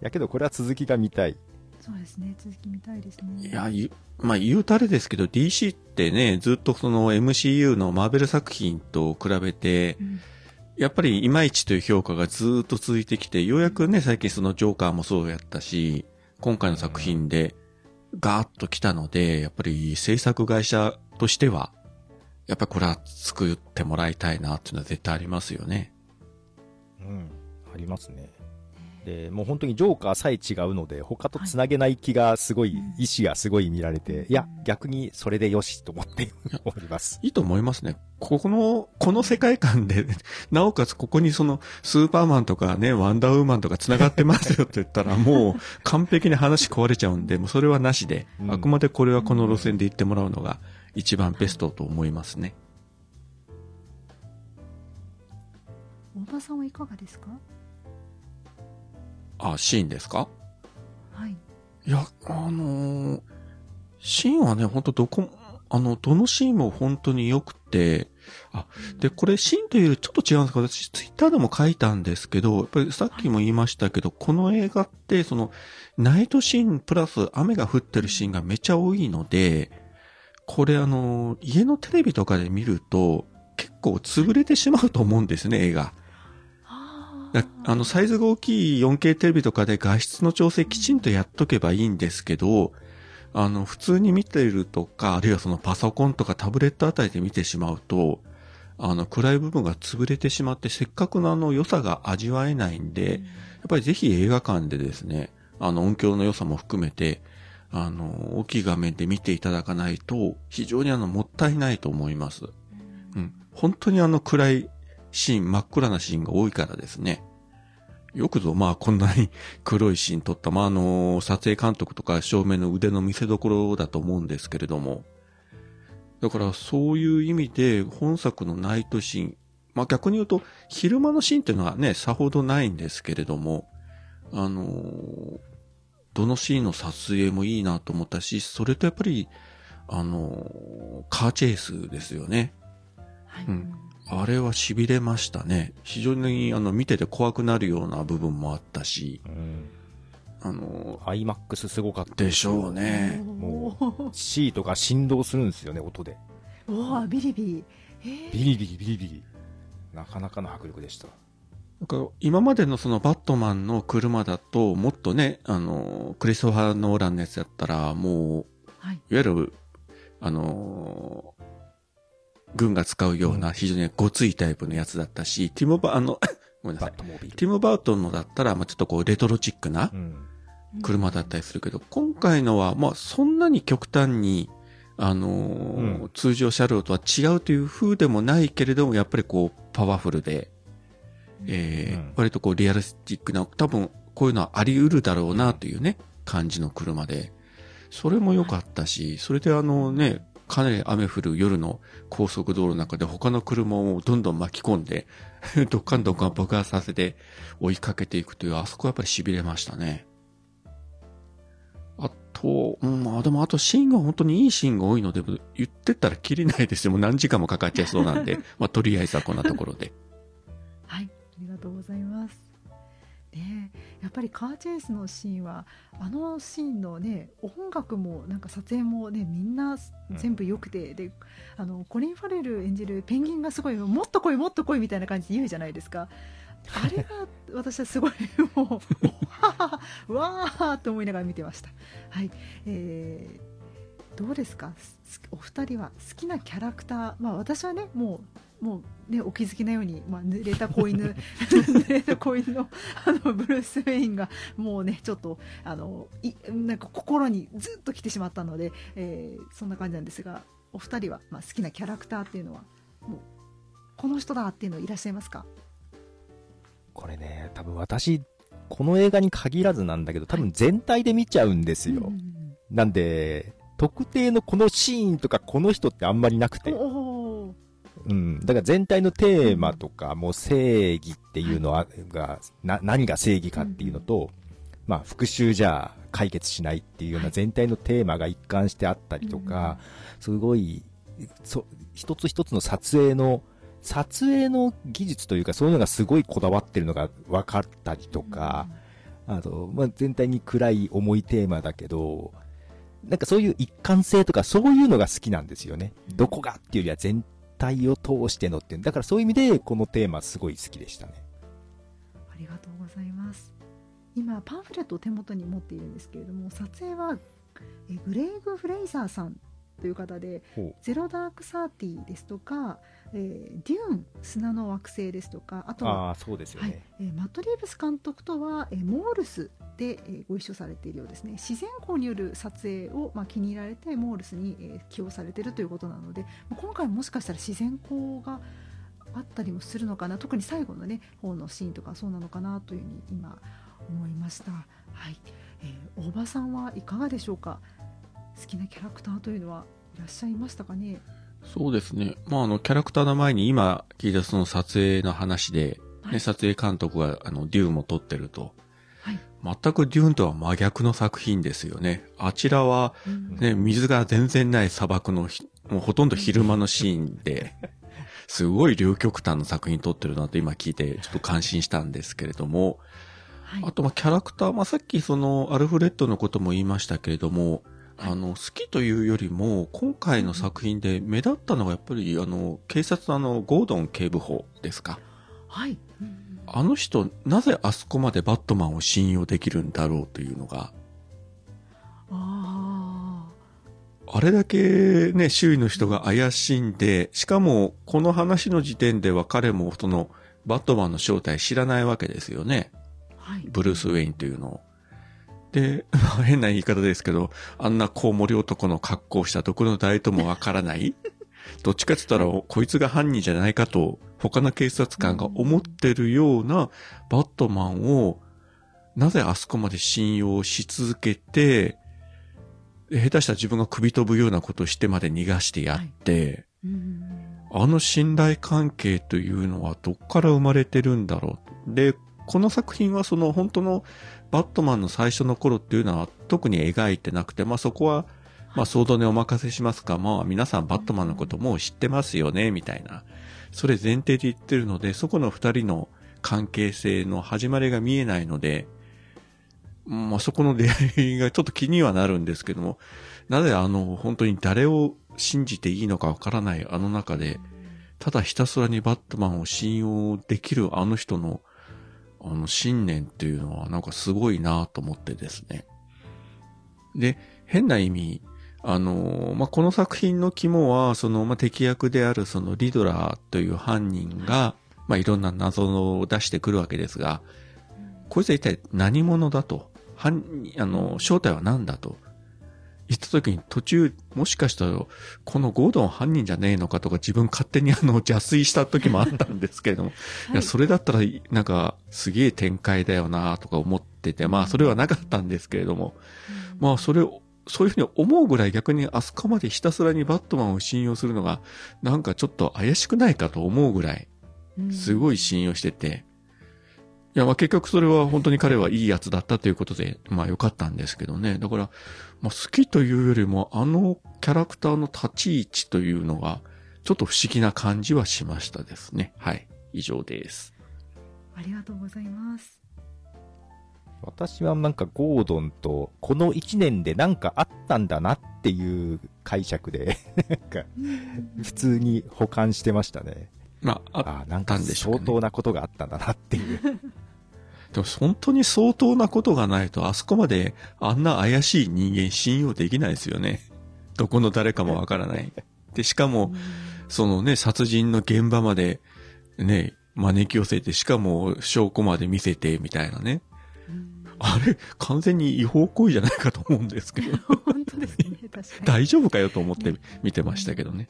S2: やけどこれは続きが見たい。
S1: そうですね続き見たいですね
S3: いや、ゆまあ言うたれですけど DC ってね、ずっとその MCU のマーベル作品と比べて、
S1: うん
S3: やっぱりいまいちという評価がずっと続いてきて、ようやくね、最近そのジョーカーもそうやったし、今回の作品でガーッと来たので、やっぱり制作会社としては、やっぱりこれは作ってもらいたいなっていうのは絶対ありますよね。
S2: うん、ありますね。で、もう本当にジョーカーさえ違うので、他と繋げない気がすごい、
S1: はい
S2: 意志がすごい見られて、いや、逆にそれでよしと思って <laughs> おります。
S3: いいと思いますね。ここの、この世界観で、<laughs> なおかつここにその、スーパーマンとかね、ワンダーウーマンとか繋がってますよって言ったら、もう完璧に話壊れちゃうんで、もうそれはなしで、
S2: うん
S3: あくまでこれはこの路線で行ってもらうのが一番ベストと思いますね。
S1: 大場さんはいかがですか？
S3: あ、シーンですか？
S1: はい。
S3: いや、あのーシーンはね、ほんとどこも、あの、どのシーンも本当に良くて、あ、で、これシーンというよりちょっと違うんですけど、私ツイッターでも書いたんですけど、やっぱりさっきも言いましたけど、この映画って、その、ナイトシーンプラス雨が降ってるシーンがめっちゃ多いので、これあの、家のテレビとかで見ると、結構潰れてしまうと思うんですね、映画。
S1: あ
S3: の、サイズが大きい 4K テレビとかで画質の調整きちんとやっとけばいいんですけど、あの、普通に見ているとか、あるいはそのパソコンとかタブレットあたりで見てしまうと、あの、暗い部分が潰れてしまって、せっかくのあの良さが味わえないんで、やっぱりぜひ映画館でですね、あの、音響の良さも含めて、あの、大きい画面で見ていただかないと、非常にあの、もったいないと思います。うん。本当にあの暗いシーン、真っ暗なシーンが多いからですね。よくぞ、まあこんなに <laughs> 黒いシーン撮った、まああの、撮影監督とか照明の腕の見せ所だと思うんですけれども。だからそういう意味で本作のナイトシーン、まあ逆に言うと昼間のシーンっていうのはね、さほどないんですけれども、あの、どのシーンの撮影もいいなと思ったし、それとやっぱり、あの、カーチェイスですよね。
S1: はい
S3: うんあれは痺れましたね。非常にあの見てて怖くなるような部分もあったし、
S2: うん。
S3: あの、
S2: IMAX すごかった
S3: でしょうね。
S2: も
S1: おー
S2: シートが振動するんですよね、音で。
S1: おービリビリえー
S2: ビリビリビリビリ。なかなかの迫力でした。
S3: なんか今までのそのバットマンの車だと、もっとね、あの、クリストファー・ノーランのやつやったら、もう、
S1: はい
S3: いわゆる、あの、軍が使うような非常にごついタイプのやつだったし、ティモバ、あの、<laughs> ごめんなさい。ティム・バートンのだったら、まあ、ちょっとこう、レトロチックな
S2: うん。
S3: 車だったりするけど、今回のは、まあ、そんなに極端に、あのー
S2: うん。
S3: 通常車両とは違うという風でもないけれども、やっぱりこう、パワフルで、えー
S2: うん。
S3: 割とこう、リアルスティックな、多分、こういうのはあり得るだろうなというね、感じの車で、それも良かったし、それであのね、かなり雨降る夜の高速道路の中で他の車をどんどん巻き込んで、どっかんどっかん爆発させて追いかけていくという、あそこはやっぱり痺れましたね。あと、うん、まあでもあとシーンが本当にいいシーンが多いので、言ってったら切れないですよ。もう何時間もかかっちゃいそうなんで、<laughs> まあとりあえずはこんなところで。
S1: はい、ありがとうございます。ねえ、やっぱりカーチェイスのシーンはあのシーンのね音楽もなんか撮影もねみんな全部良くて、であのコリン・ファレル演じるペンギンがすごいもっと来いもっと来いみたいな感じで言うじゃないですか。あれが私はすごいもうわーわーと思いながら見てました。はい、えー、どうですか？お二人は好きなキャラクター、まあ、私はねもうもうね、お気づきのように、まあ、濡れた子犬。<laughs> 濡れた子犬の <laughs> あのブルース・ウェインがもうねちょっとあのいなんか心にずっと来てしまったので、えー、そんな感じなんですがお二人は、まあ、好きなキャラクターっていうのはもうこの人だっていうのいらっしゃいますか？
S2: これね多分私この映画に限らずなんだけど多分全体で見ちゃうんですよ、はいなんで特定のこのシーンとかこの人ってあんまりなくて。うん。だから全体のテーマとか、もう正義っていうのは、が、な、何が正義かっていうのと、まあ、復讐じゃ解決しないっていうような全体のテーマが一貫してあったりとか、すごい、そ、一つ一つの撮影の、撮影の技術というか、そういうのがすごいこだわってるのが分かったりとか、あと、まあ、全体に暗い重いテーマだけど、なんかそういう一貫性とかそういうのが好きなんですよね。どこがっていうよりは全体を通してのっていう。だからそういう意味でこのテーマすごい好きでしたね。
S1: ありがとうございます。今パンフレットを手元に持っているんですけれども、撮影はえグレイグ・フレイザーさんという方で「ゼロダークサーティですとかえー、デューン砂の惑星ですとかあとは
S2: あそうですよね、はい
S1: えー、マット・リーブス監督とは、えー、モールスで、えー、ご一緒されているようですね。自然光による撮影を、まあ、気に入られてモールスに、えー、起用されているということなので今回もしかしたら自然光があったりもするのかな特に最後のね方のシーンとかそうなのかなというふうに今思いました、はい。えー、大場さんはいかがでしょうか？好きなキャラクターというのはいらっしゃいましたかね？
S3: そうですね。まあ、あの、キャラクターの前に今聞いたその撮影の話で、はい、ね、撮影監督があの、デューンも撮ってると。はい、全くデューンとは真逆の作品ですよね。あちらは、ね、水が全然ない砂漠の、もうほとんど昼間のシーンで、<laughs> すごい両極端の作品撮ってるなと今聞いてちょっと感心したんですけれども、はい、あとまあキャラクター、まあさっきそのアルフレッドのことも言いましたけれども、あの、好きというよりも、今回の作品で目立ったのがやっぱり、あの、警察のあの、ゴードン警部補ですか？
S1: はい。
S3: あの人、なぜあそこまでバットマンを信用できるんだろうというのが。
S1: あ
S3: あれだけね、周囲の人が怪しんで、しかも、この話の時点では彼もその、バットマンの正体知らないわけですよね。はい。ブルース・ウェインというのを。で、<laughs> 変な言い方ですけど、あんなコウモリ男の格好をしたどこの誰ともわからない。どっちかって言ったら、こいつが犯人じゃないかと、他の警察官が思ってるようなバットマンを、なぜあそこまで信用し続けて、下手したら自分が首飛ぶようなことをしてまで逃がしてやって、はい、あの信頼関係というのはどっから生まれてるんだろう。で、この作品はその本当のバットマンの最初の頃っていうのは特に描いてなくて、まあそこは、まあ想像にお任せしますが、まあ皆さんバットマンのこともう知ってますよね、みたいな。それ前提で言ってるので、そこの二人の関係性の始まりが見えないので、まあそこの出会いがちょっと気にはなるんですけども、なぜあの本当に誰を信じていいのかわからないあの中で、ただひたすらにバットマンを信用できるあの人のあの、信念っていうのはなんかすごいなと思ってですね。で、変な意味、あの、まあ、この作品の肝は、その、まあ、敵役であるそのリドラーという犯人が、まあ、いろんな謎を出してくるわけですが、こいつは一体何者だと、犯、あの、正体は何だと？言った時に途中、もしかしたら、このゴードン犯人じゃねえのかとか自分勝手にあの邪推した時もあったんですけれども、<laughs> はい、いや、それだったら、なんか、すげえ展開だよなとか思ってて、まあ、それはなかったんですけれども、うん、まあ、それを、そういうふうに思うぐらい逆にあそこまでひたすらにバットマンを信用するのが、なんかちょっと怪しくないかと思うぐらい、すごい信用してて、いや、まあ結局それは本当に彼はいいやつだったということで、まあ良かったんですけどね。だから、まあ好きというよりも、あのキャラクターの立ち位置というのが、ちょっと不思議な感じはしましたですね。はい。以上です。
S1: ありがとうございます。
S2: 私はなんかゴードンとこの1年でなんかあったんだなっていう解釈で <laughs> なんか普通に保管してましたね。
S3: まあ、あ
S2: ああ、なんか相当なことがあったんだなっていう。
S3: でも本当に相当なことがないと、あそこまであんな怪しい人間信用できないですよね。どこの誰かもわからない。で、しかも、そのね、殺人の現場まで、ね、招き寄せて、しかも証拠まで見せて、みたいなね。あれ、完全に違法行為じゃないかと思うんですけど。<laughs>
S1: 本当ですね、確かに。
S3: 大丈夫かよと思って見てましたけどね。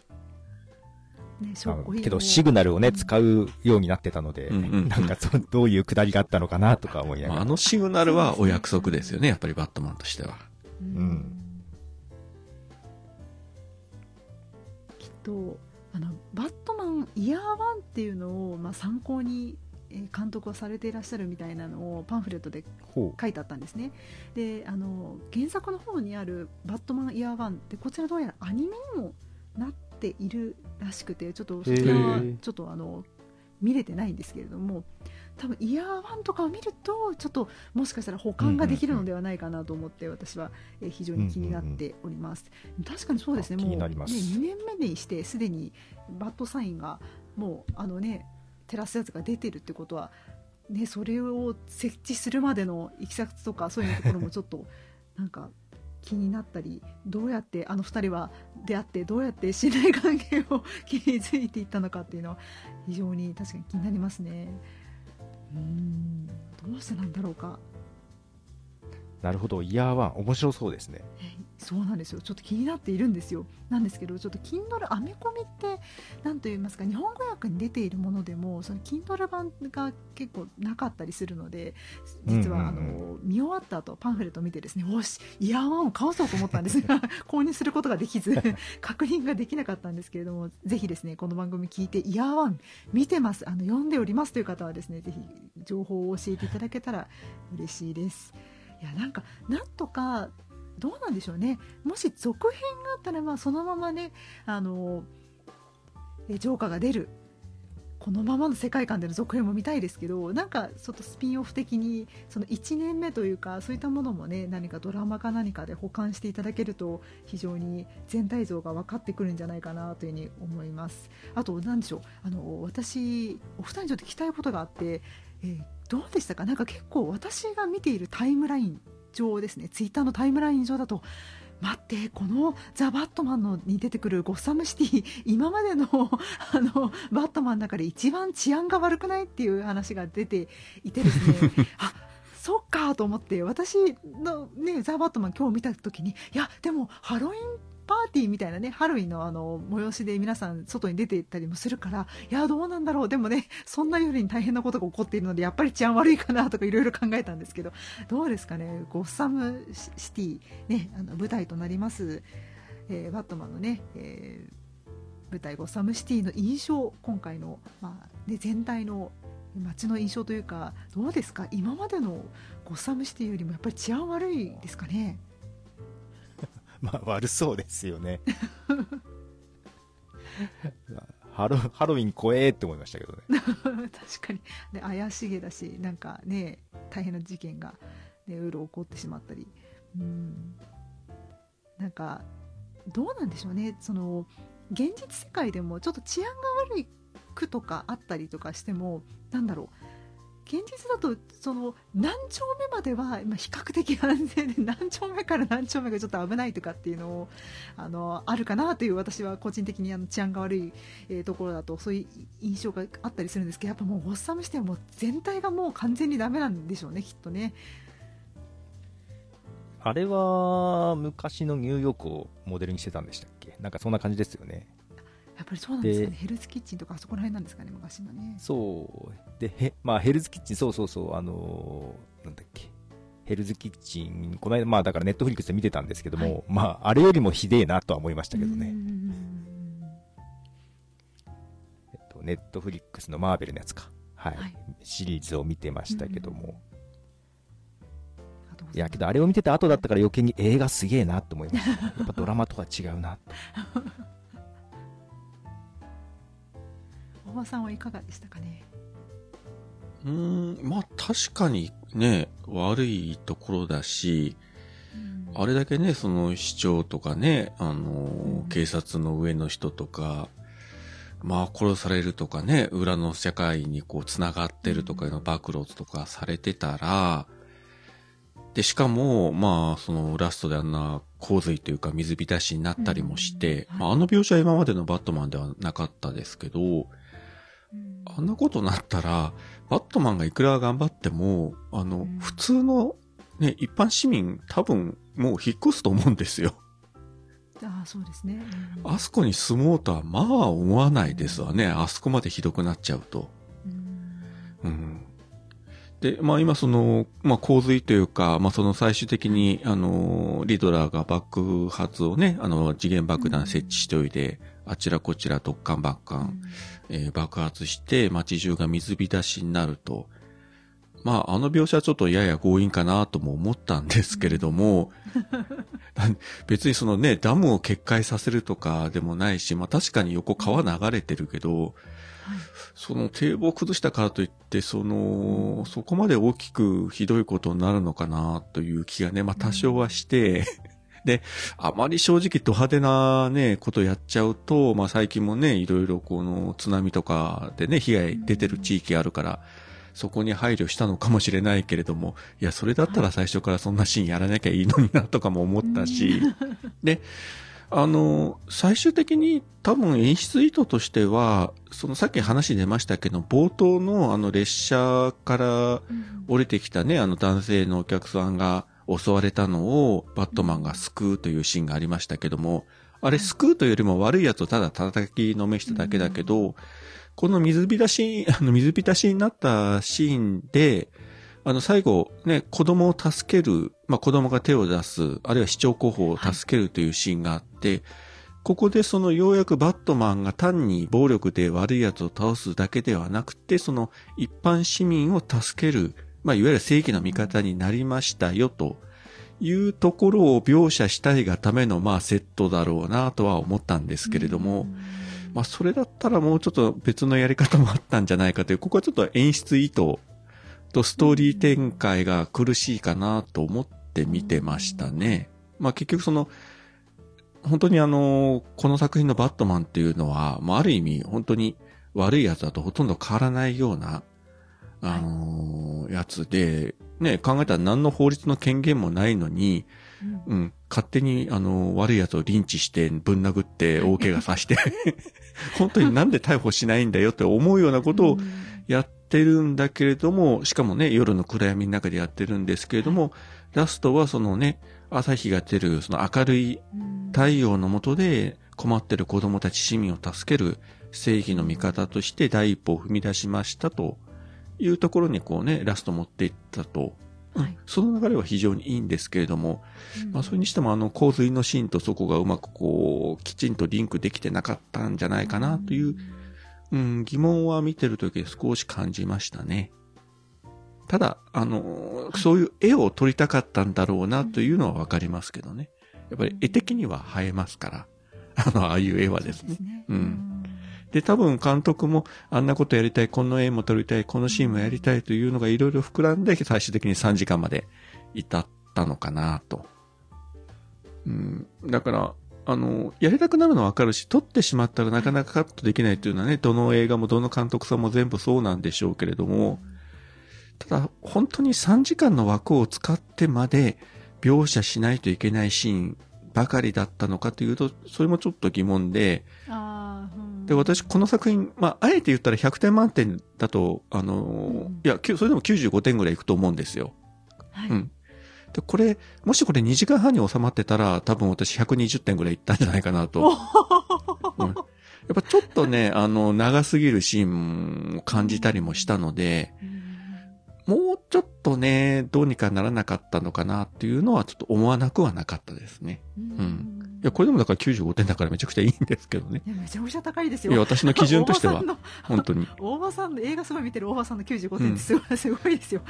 S1: ね
S2: けど、シグナルをね、使うようになってたので、
S3: うんうん
S2: なんかそ、どういうくだりがあったのかなとか思いながら。
S3: まああのシグナルはお約束ですよね、やっぱりバットマンとしては。
S1: う
S2: うん。
S1: きっとあのバットマンイヤーワンっていうのを、まあ、参考にえー監督はされていらっしゃるみたいなのをパンフレットで
S2: ほ
S1: 書いてあったんですね。であの原作の方にある「バットマンイヤーワンってこちらどうやらアニメにもなっているらしくてちょっとそちらはちょっとあの見れてないんですけれども多分イヤーワンとかを見るとちょっともしかしたら保管ができるのではないかなと思って私はえー非常に気になっております、確かにそうですねもうね
S2: になります。
S1: 2年目にしてすでにバットサインがもうあのね照らすやつが出てるってことはね、それを設置するまでのいきさつとかそういうところもちょっとなんか気になったりどうやってあの2人は出会ってどうやって信頼関係を築いていったのかっていうのは非常に確かに気になりますね。うーんどうしてなんだろうか
S2: う。なるほど、イヤーワン、面白そうですね。
S1: えそうなんですよ。ちょっと気になっているんですよ。なんですけどちょっと Kindle アメコミって何と言いますか日本語訳に出ているものでもその Kindle 版が結構なかったりするので実はあの見終わった後パンフレットを見てですねおしイヤーワンを買おうと思ったんです。が <laughs> 購入することができず <laughs> 確認ができなかったんですけれどもぜひですねこの番組聞いてイヤーワン見てます。あの読んでおりますという方はですねぜひ情報を教えていただけたら嬉しいです。いやなんかなんとかどうなんでしょうね。もし続編があったらまあそのままねあのえジョーカーが出る。このままの世界観での続編も見たいですけどなんかちょっとスピンオフ的にその1年目というかそういったものもね何かドラマか何かで保管していただけると非常に全体像が分かってくるんじゃないかなというふうに思います。あと何でしょう。あの私お二人にちょっと聞きたいことがあって、えーどうでしたか？なんか結構私が見ているタイムライン上ですね。ツイッターのタイムライン上だと待ってこの「ザ・バットマンの」に出てくるゴッサムシティ今までの <laughs> あのバットマンの中で一番治安が悪くないっていう話が出ていてですね。<laughs> あそっかと思って私の、ね、ザ・バットマン今日見た時にいやでもハロウィンパーティーみたいなねハロウィンのあの催しで皆さん外に出ていったりもするからいやどうなんだろう。でもねそんなよりに大変なことが起こっているのでやっぱり治安悪いかなとかいろいろ考えたんですけどどうですかね。ゴッサムシティ、ね、あの舞台となります、えーバットマンのね、えー舞台ゴッサムシティの印象今回の、まあね、全体の街の印象というかどうですか？今までのゴッサムシティよりもやっぱり治安悪いですかね？
S2: まあ、悪そうですよね。<laughs> ハロハロウィン怖えって思いましたけどね。<laughs>
S1: 確かに。で怪しげだしなんかね大変な事件が、ね、うろ起こってしまったり。うん。なんかどうなんでしょうね。その現実世界でもちょっと治安が悪い区とかあったりとかしてもなんだろう。現実だとその何丁目までは比較的安全で何丁目から何丁目がちょっと危ないとかっていうのをあのあるかなという私は個人的にあの治安が悪いえところだとそういう印象があったりするんですけどやっぱもうゴッサムシティはもう全体がもう完全にダメなんでしょうねきっとね
S2: あれは、昔のニューヨークをモデルにしてたんでしたっけ？なんかそんな感じですよね。
S1: やっぱりそうなんですかね
S2: で
S1: ヘルスキッチンとかあそこら辺なんですかね昔のね
S2: そう。で、へ、まあ、ヘルズキッチン、そうそうそう、あのーなんだっけ。ヘルズキッチン、この間、まあ、だからネットフリックスで見てたんですけども、
S1: はい
S2: まあ、あれよりもひでえなとは思いましたけど
S1: う
S2: ね。
S1: ん
S2: えっと、ネットフリックスのマーベルのやつか。はい。
S1: はい
S2: シリーズを見てましたけども。いや、けどあれを見てた後だったから余計に映画すげえなって思いました。やっぱドラマとは違うな。<laughs>
S1: 大場さんはいかがでしたかね？
S3: うーん、まあ確かにね、悪いところだし、あれだけね、その市長とかね、あの、警察の上の人とか、まあ殺されるとかね、裏の社会にこう繋がってるとかいうの暴露とかされてたら、で、しかも、まあ、そのラストであんな洪水というか水浸しになったりもして、
S1: うん。
S3: まあ、あの描写は今までのバットマンではなかったですけど、あんなことになったら、バットマンがいくら頑張っても、あの、
S1: うん
S3: 普通の、ね、一般市民多分もう引っ越すと思うんですよ。
S1: ああそうですね、うん
S3: あそこに住もうとはまあ思わないですわね。あそこまでひどくなっちゃうと。
S1: うん
S3: うん。で、まあ今その、まあ洪水というか、まあその最終的に、あの、リドラーが爆発をね、あの、次元爆弾設置しておいて、あちらこちら突貫爆弾、えー爆発して街中が水浸しになると。まあ、あの描写はちょっとやや強引かなとも思ったんですけれども、<laughs> 別にそのね、ダムを決壊させるとかでもないし、まあ確かに横川流れてるけど、その堤防を崩したからといって、その、そこまで大きくひどいことになるのかなという気がね、まあ多少はして、で、あまり正直ド派手なね、ことやっちゃうと、まあ最近もね、いろいろこの津波とかでね、被害出てる地域あるから、そこに配慮したのかもしれないけれども、いや、それだったら最初からそんなシーンやらなきゃいいのになとかも思ったし、で、あの、最終的に多分演出意図としては、そのさっき話出ましたけど、冒頭のあの列車から降りてきたね、あの男性のお客さんが襲われたのをバットマンが救うというシーンがありましたけども、あれ救うというよりも悪いやつをただ叩きのめしただけだけど、この水浸し、<laughs> あの水浸しになったシーンで、あの最後ね、子供を助ける、まあ子供が手を出す、あるいは市長候補を助けるというシーンがあって、ここでそのようやくバットマンが単に暴力で悪い奴を倒すだけではなくて、その一般市民を助ける、まあいわゆる正義の味方になりましたよというところを描写したいがためのまあセットだろうなとは思ったんですけれども、まあそれだったらもうちょっと別のやり方もあったんじゃないかという、ここはちょっと演出意図とストーリー展開が苦しいかなと思って見てましたね。まあ結局その、本当にあの、この作品のバットマンっていうのは、まあある意味本当に悪いやつだとほとんど変わらないような、あのやつで、ね、考えたら何の法律の権限もないのに、うん、勝手に、あの、悪い奴をリンチして、ぶん殴って、大怪我さして、<laughs> 本当になんで逮捕しないんだよって思うようなことをやってるんだけれども、しかもね、夜の暗闇の中でやってるんですけれども、ラストはそのね、朝日が出る、その明るい太陽の下で困ってる子供たち市民を助ける正義の味方として第一歩を踏み出しましたというところにこうね、ラスト持っていったと。
S1: はい
S3: その流れは非常にいいんですけれども、まあそれにしてもあの洪水のシーンとそこがうまくこう、きちんとリンクできてなかったんじゃないかなという、うん、疑問は見てるとき少し感じましたね。ただ、あの、そういう絵を撮りたかったんだろうなというのはわかりますけどね。やっぱり絵的には映えますから。あの、ああいう絵はですね。
S1: ね
S3: うんで、多分監督もあんなことやりたい、この絵も撮りたい、このシーンもやりたいというのがいろいろ膨らんで、最終的に3時間まで至ったのかなと。うん。だから、あの、やりたくなるのはわかるし、撮ってしまったらなかなかカットできないというのはね、どの映画もどの監督さんも全部そうなんでしょうけれども、ただ、本当に3時間の枠を使ってまで描写しないといけないシーンばかりだったのかというと、それもちょっと疑問で、で、私、この作品、まあ、あえて言ったら100点満点だと、あのー
S1: うん
S3: いや、それでも95点ぐらいいくと思うんですよ。
S1: はい
S3: うん。で、これ、もしこれ2時間半に収まってたら、多分私120点ぐらいいったんじゃないかなと。うん、やっぱちょっとね、あの、長すぎるシーンを感じたりもしたので、もうちょっとね、どうにかならなかったのかなっていうのはちょっと思わなくはなかったですね。
S1: うん
S3: いや、これでもだから95点だからめちゃくちゃいいんですけどね。
S1: いやめちゃくちゃ高いですよ
S3: いや、私の基準としては本当に。
S1: 大場さんの映画すごい見てる大場さんの95点ってすごい,、すごいですよ。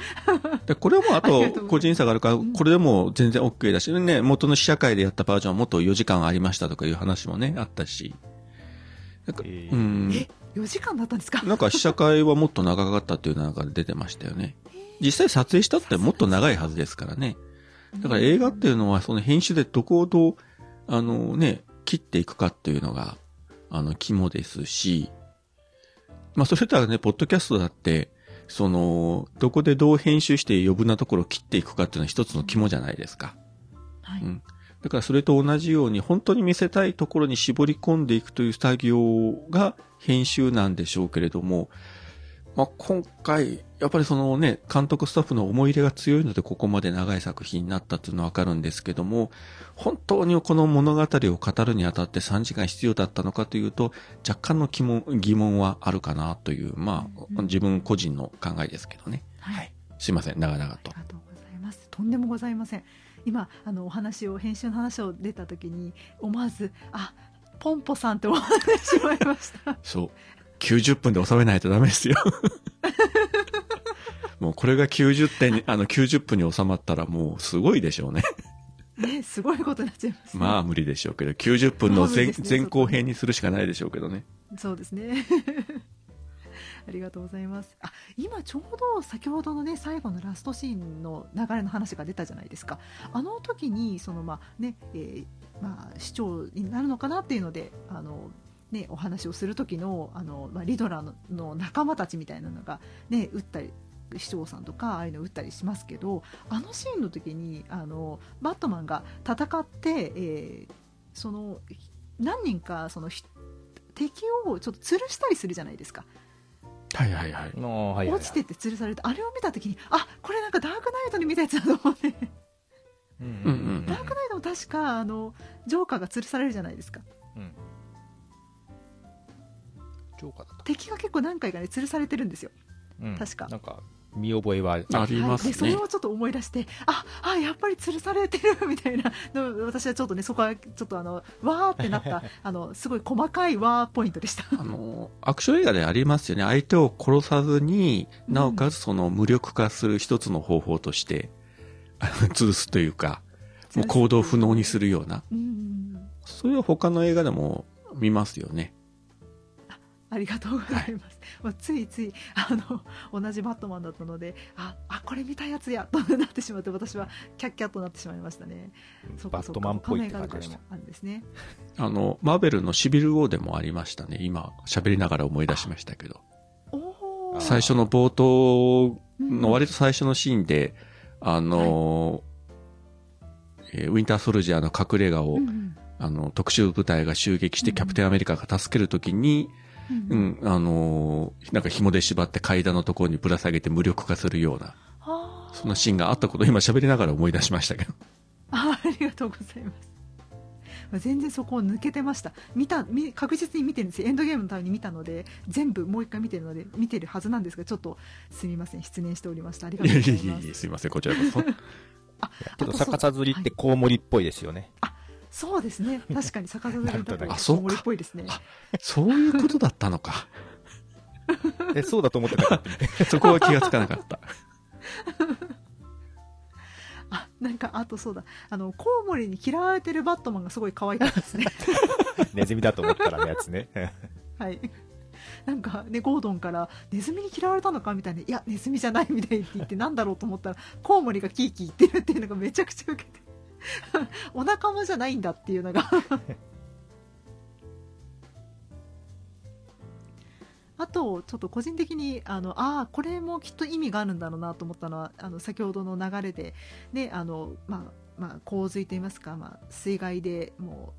S3: でこれはもうあ
S1: と
S3: 個人差があるから、
S1: うん
S3: これでも全然 OK だし、ね、元の試写会でやったバージョンはもっと4時間ありましたとかいう話もね、あったし。なんか
S2: えー
S3: うん。
S1: え4時間だったんですか？
S3: なんか試写会はもっと長かったっていうのが出てましたよね。実際撮影したってもっと長いはずですからね。だから映画っていうのはその編集でどこをどう、あのね、切っていくかっていうのが、あの、肝ですし、まあそれとはね、ポッドキャストだって、その、どこでどう編集して余分なところを切っていくかっていうのは一つの肝じゃないですか。
S1: はい
S3: うんだからそれと同じように本当に見せたいところに絞り込んでいくという作業が編集なんでしょうけれども、まあ、今回、やっぱりそのね、監督スタッフの思い入れが強いのでここまで長い作品になったというのはわかるんですけども、本当にこの物語を語るにあたって3時間必要だったのかというと、若干の疑問疑問はあるかなという、まあ、自分個人の考えですけどね。
S1: はい
S3: すいません、長々と
S1: あり。がとうございます。とんでもございません。今あのお話を編集の話を出た時に思わずあポンポさんって思ってしまいました。
S3: そう。90分で収めないとダメですよ。<laughs> もうこれが90点に、あの90分に収まったらもうすごいでしょうね。
S1: ねすごいことになっちゃいます、ね。
S3: まあ無理でしょうけど、90分の前,、
S1: ね
S3: 前後編にするしかないでしょうけどね。
S1: そうですね。<laughs> ありがとうございます。あ、今ちょうど先ほどのね最後のラストシーンの流れの話が出たじゃないですか。あの時にそのまあね、えーまあ市長になるのかなっていうのであの。ね、お話をする時のあの、まあ、リドラーのの仲間たちみたいなのが、ね、撃ったり市長さんとかああいうの撃ったりしますけどあのシーンの時にあのバットマンが戦って、えーその何人かそのひ敵をちょっと吊るしたりするじゃないですか、
S3: はいはいはい。
S2: のはいはいはい。
S1: 落ちてって吊るされてあれを見た時にあこれなんかダークナイトに見たやつだと思って。
S2: うん
S3: うんうん。
S1: ダークナイトも確かあのジョーカーが吊るされるじゃないですか。
S2: うんジョーカーだった。
S1: 敵が結構何回かね吊るされてるんですよ。
S2: うん。
S1: 確か。
S2: なんか見覚えは
S3: あります
S1: はい、でそれ
S3: ね。
S1: をちょっと思い出してああやっぱり吊るされてるみたいな。の <laughs> 私はちょっとねそこはちょっとあのわーってなった <laughs> あのすごい細かいわーポイントでした。
S3: あの、アクション映画でありますよね。相手を殺さずに、なおかつその無力化する一つの方法として、あの吊るすというか、もう行動不能にするような、
S1: うん。うんうん
S3: それは他の映画でも見ますよね。
S1: ありがとうございます。まあついついあの同じバットマンだったので、ああこれ見たやつやとなってしまって私はキャッキャッとなってしまいましたね。そうか
S2: バットマンっぽいって感じで
S1: あるんですね。
S3: あの、マーベルのシビルウォーでもありましたね。今、喋りながら思い出しましたけど。最初の冒頭の割と最初のシーンで、あの、えーウィンターソルジャーの隠れ家を、
S1: うんうん
S3: あの、特殊部隊が襲撃してキャプテンアメリカが助けるときに、
S1: う
S3: うん。ん、あのーなんか紐で縛って階段のところにぶら下げて無力化するような、そんなシーンがあったことを今喋りながら思い出しましたけど。
S1: あありがとうございます。まあ全然そこを抜けてました。見た見確実に見てるんです。よエンドゲームのために見たので全部もう一回見てるので見てるはずなんですがちょっとすみません。失念しておりました。ありが
S3: い
S1: とうございます。
S3: やいやいやいや、すいません、こちらこそ。<laughs>
S1: あ
S2: けど逆さずりってコウモリっぽいですよね、
S1: そうですね。確かに逆さずりだと
S3: あそうか。
S1: っぽいですね。
S3: あそういうことだったのか。<laughs>
S2: えそうだと思ってたかって <laughs>
S3: そこは気がつかなかった。
S1: あなんかあとそうだ。あのコウモリに嫌われてるバットマンがすごい可愛かったですね。<laughs>
S2: ネズミだと思ったらのやつね。
S1: はい。なんかねゴードンからネズミに嫌われたのかみたいな。いやネズミじゃないみたいって言ってなんだろうと思ったらコウモリがキーキー言ってるっていうのがめちゃくちゃウケて <laughs> お仲間じゃないんだっていうのが。<laughs> あとちょっと個人的にあのあーこれもきっと意味があるんだろうなと思ったのはあの先ほどの流れで、ねあのまあまあ、洪水といいますか、まあ、水害でも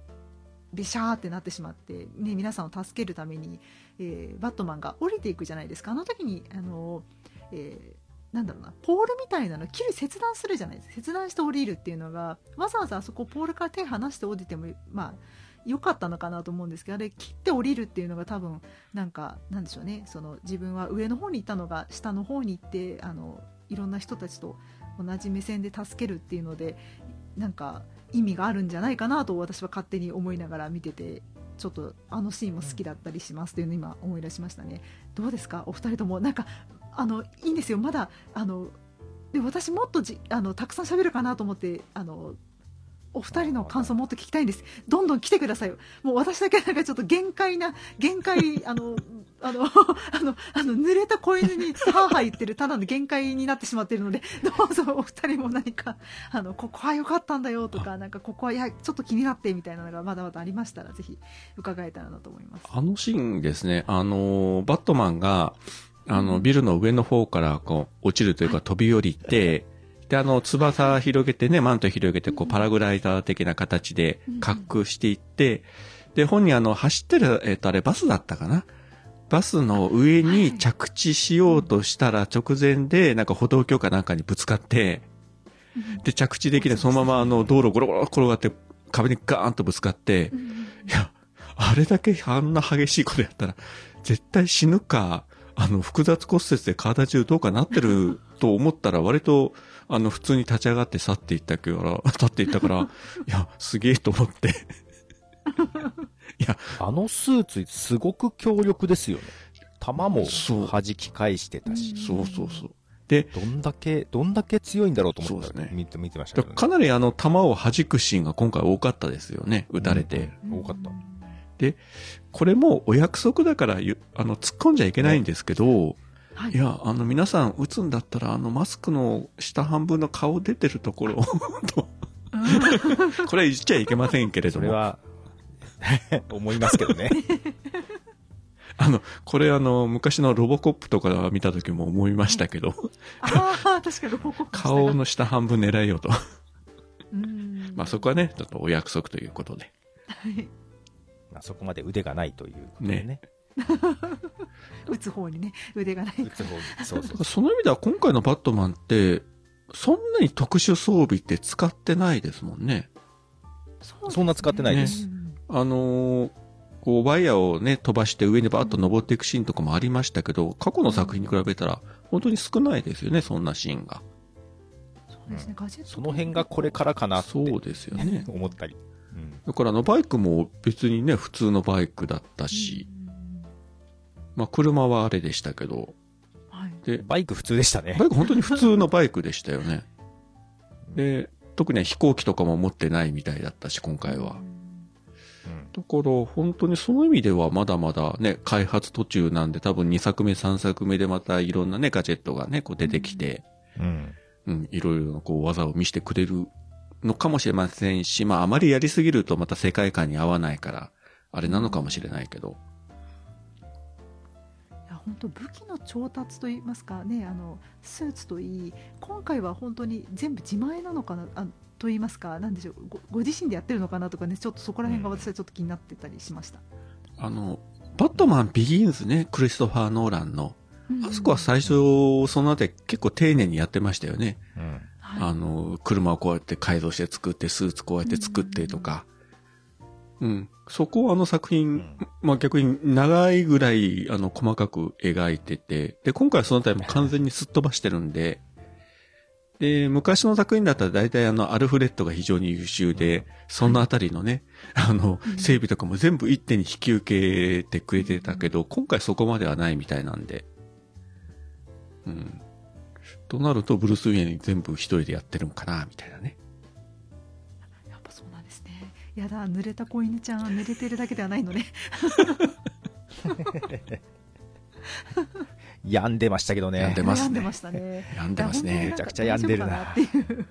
S1: うビシャーってなってしまって、ね、皆さんを助けるために、えーバットマンが降りていくじゃないですか。あの時にあの、えーなんだろうなポールみたいなの切る切断するじゃないですか。切断して降りるっていうのがわざわざあそこポールから手離して降りてもまあ良かったのかなと思うんですけどあれ切って降りるっていうのが多分なんかなんでしょうね。その自分は上の方にいたのが下の方に行ってあのいろんな人たちと同じ目線で助けるっていうのでなんか意味があるんじゃないかなと私は勝手に思いながら見ててちょっとあのシーンも好きだったりしますというのを今思い出しましたね。どうですか？お二人とも。なんかあのいいんですよ。まだあので私もっとじあのたくさん喋るかなと思ってあのお二人の感想もっと聞きたいんです。どんどん来てくださいよ。もう私だけなんかちょっと限界な限界 <laughs> あのあの <laughs> あのあの濡れた子犬にハーハー言ってるただの限界になってしまっているのでどうぞお二人も何かあのここは良かったんだよとかなんかここはいやちょっと気になってみたいなのがまだまだありましたらぜひ伺えたらなと思います。
S3: あのシーンですね、あの、バットマンが、あの、ビルの上の方からこう、落ちるというか飛び降りて、で、あの、翼広げてね、マント広げて、こう、パラグライダー的な形で滑空していって、で、本人あの、走ってる、えっ、と、あれ、バスだったかな？バスの上に着地しようとしたら直前で、なんか歩道橋かなんかにぶつかって、で、着地できて、そのままあの、道路ゴロゴロ転がって、壁にガーンとぶつかって、いや、あれだけあんな激しいことやったら、絶対死ぬか、あの、複雑骨折で体中どうかなってる <laughs> と思ったら、割と、あの、普通に立ち上がって去っていったから、<laughs> 去っていったから、いや、すげえと思って。<laughs> いや、
S2: あのスーツ、すごく強力ですよね。弾も弾き返してたし、
S3: そうそうそう。で、
S2: どんだけ、どんだけ強いんだろうと思ったら、
S3: ね
S2: 見て見てましたね。
S3: かなりあの、弾を弾くシーンが今回多かったですよね。撃たれて。
S2: 多かった。
S3: これもお約束だからゆ、あの、突っ込んじゃいけないんですけど、
S1: はい
S3: いや、あの、皆さん撃つんだったら、あの、マスクの下半分の顔出てるところを <laughs> とこれは言っちゃいけませんけれども。
S2: それは、<laughs> 思いますけどね。<laughs>
S3: あの、これあの、昔のロボコップとか見た時も思いましたけど、
S1: ああ確かにロボコップ
S3: 顔の下半分狙えようと。
S1: うん
S3: まあそこはね、ちょっとお約束ということで。
S1: はい
S2: まあそこまで腕がないということでね。<laughs>
S1: 打つ方にね腕がない
S2: 打つ方に。そうそう
S3: その意味では今回のバットマンって、そんなに特殊装備って使ってないですもんね。
S1: そう
S2: そんな使ってないです。
S3: あのーこう、ワイヤーをね、飛ばして上にバーッと登っていくシーンとかもありましたけど、過去の作品に比べたら、本当に少ないですよね、そんなシーンが。
S1: そうですねガジェット
S2: その辺がこれからかなって
S3: そうですよね。<laughs>
S2: 思ったり。うん
S3: だからあの、バイクも別にね、普通のバイクだったし、まあ、車はあれでしたけど、
S1: はい
S3: で、
S2: バイク普通でしたね
S3: バ。イク本当に普通のバイクでしたよね。で、特に飛行機とかも持ってないみたいだったし、今回は。
S2: うん
S3: だから、本当にその意味ではまだまだね、開発途中なんで、多分2作目、3作目でまたいろんなね、ガジェットがね、こう出てきて、
S2: うん。
S3: うん、いろいろなこう技を見せてくれるのかもしれませんし、まああまりやりすぎるとまた世界観に合わないから、あれなのかもしれないけど。
S1: いや本当武器の調達といいますかねあのスーツといい今回は本当に全部自前なのかなあと言いますかなんでしょうごご自身でやってるのかなとかねちょっとそこら辺が私はちょっと気になってたりしました、
S3: あの、バットマンビギンズね、クリストファー・ノーランの。あそこは最初、そのあたり結構丁寧にやってましたよね。
S2: うん。
S1: はい
S3: あの、車をこうやって改造して作って、スーツこうやって作ってとか。うん。そこをあの作品、まあ逆に長いぐらい、あの、細かく描いてて、で、今回はそのあたりも完全にすっ飛ばしてるんで、で、昔の作品だったら大体あの、アルフレッドが非常に優秀で、そのあたりのね、あの、整備とかも全部一手に引き受けてくれてたけど、今回そこまではないみたいなんで。うん。となると、ブルース・ウィーンに全部一人でやってるのかな、みたいなね。
S1: やっぱそうなんですね。やだ濡れた子犬ちゃんは濡れてるだけではないのね。
S2: 病んでましたけどね。
S3: 病んでますね。
S1: 悩んでましたね。
S3: 病んでますね。
S2: めちゃくちゃ病んでるな
S1: っていう。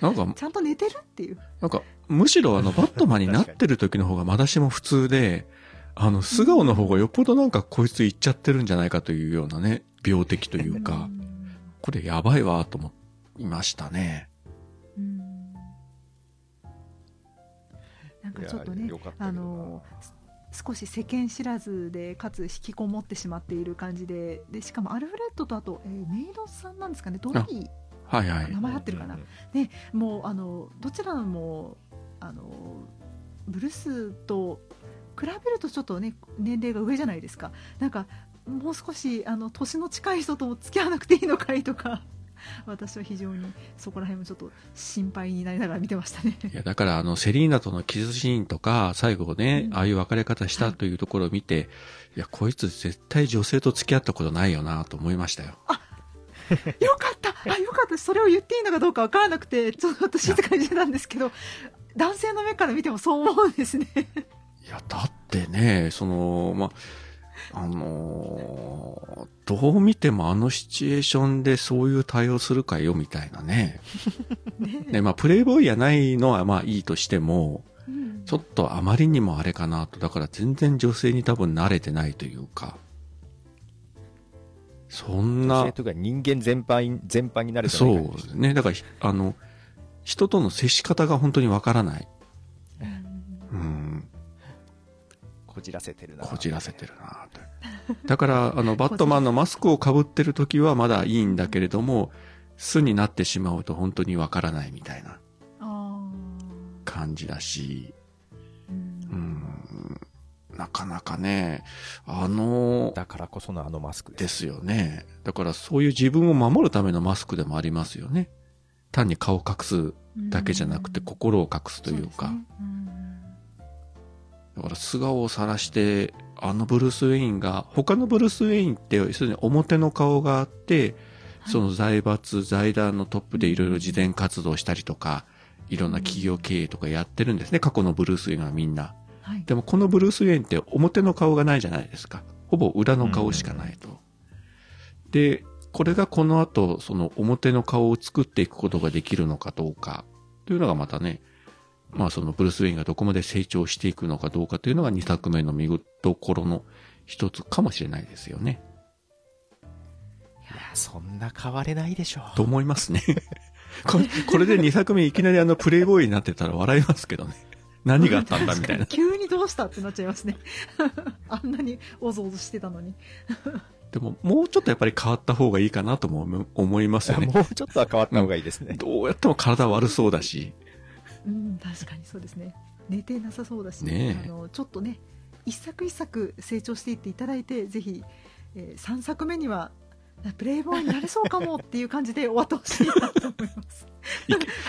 S3: なんか、<laughs>
S1: ちゃんと寝てるっていう。
S3: なんか、むしろあの、バットマンになってる時の方がまだしも普通で、あの、素顔の方がよっぽどなんかこいつ言っちゃってるんじゃないかというようなね、病的というか、これやばいわ、と思いましたね。
S1: うん。なんかちょっとねあのす少し世間知らずでかつ引きこもってしまっている感じででしかもアルフレッドとあと、えーメイドさんなんですかね？ドリー。
S3: はいはい。
S1: 名前合ってるかな、ね、もうあのどちらもあのブルースと比べるとちょっとね年齢が上じゃないですか。なんかもう少しあの年の近い人とも付き合わなくていいのかいとか <laughs> 私は非常にそこら辺もちょっと心配になりながら見てましたね。<laughs>
S3: いや、だからあの、セリーナとのキスシーンとか、最後ね、
S1: うん。
S3: ああいう別れ方したというところを見て、いや、こいつ絶対女性と付き合ったことないよなと思いましたよ。
S1: よかった。<laughs> あよかった。それを言っていいのかどうかわからなくてちょっと静かにしてたんですけど男性の目から見てもそう思うんですね。
S3: いや、だってね、その、ま、あのーどう見てもあのシチュエーションでそういう対応するかよ、みたいなね。
S1: ね
S3: ね、まあ、プレイボーイやないのはまあいいとしても、
S1: うん
S3: ちょっとあまりにもあれかなと。だから全然女性に多分慣れてないというか。そんな
S2: 女性、というか人間全般全般になるじゃ
S3: そ
S2: ないか
S3: うね。だから、ひあの、人との接し方が本当にわからない。うん。
S2: こじらせてるな
S3: こじらせてるなと。だから、あの、バットマンのマスクをかぶってる時はまだいいんだけれども、巣になってしまうと本当にわからないみたいな
S1: あ
S3: 感じだし、
S1: ーうん
S3: うん、なかなかね、あの、
S2: だからこそのあのマスク
S3: で
S2: です
S3: すよね。だからそういう自分を守るためのマスクでもありますよね。単に顔を隠すだけじゃなくて
S1: うん
S3: 心を隠すというか。
S1: うん
S3: だから素顔を晒して、あのブルース・ウェインが、他のブルース・ウェインって、要するに表の顔があって、その財閥、財団のトップでいろいろ慈善活動したりとか、いろんな企業経営とかやってるんですね。過去のブルース・ウェインはみんな。
S1: はい
S3: でもこのブルース・ウェインって表の顔がないじゃないですか。ほぼ裏の顔しかないと。で、これがこの後、その表の顔を作っていくことができるのかどうか、というのがまたね、まあそのブルース・ウェインがどこまで成長していくのかどうかというのが2作目の見どころの一つかもしれないですよね。
S2: いやそんな変われないでしょ
S3: と思いますね。<laughs> これこれで2作目いきなりあのプレイボーイになってたら笑いますけどね。<laughs> 何があったんだみたいな。
S1: 急にどうしたってなっちゃいますね <laughs> あんなにおぞおぞしてたのに
S3: でももうちょっとやっぱり変わった方がいいかなとも思思いますよね。
S2: もうちょっとは変わった方がいいですね、
S3: どうやっても体悪そうだし。
S1: うん確かにそうですね寝てなさそうだし、
S3: ねえ
S1: あのちょっとね一作一作成長していっていただいてぜひ、え3作目にはプレイボーイになれそうかもっていう感じで終わってほしいなと思います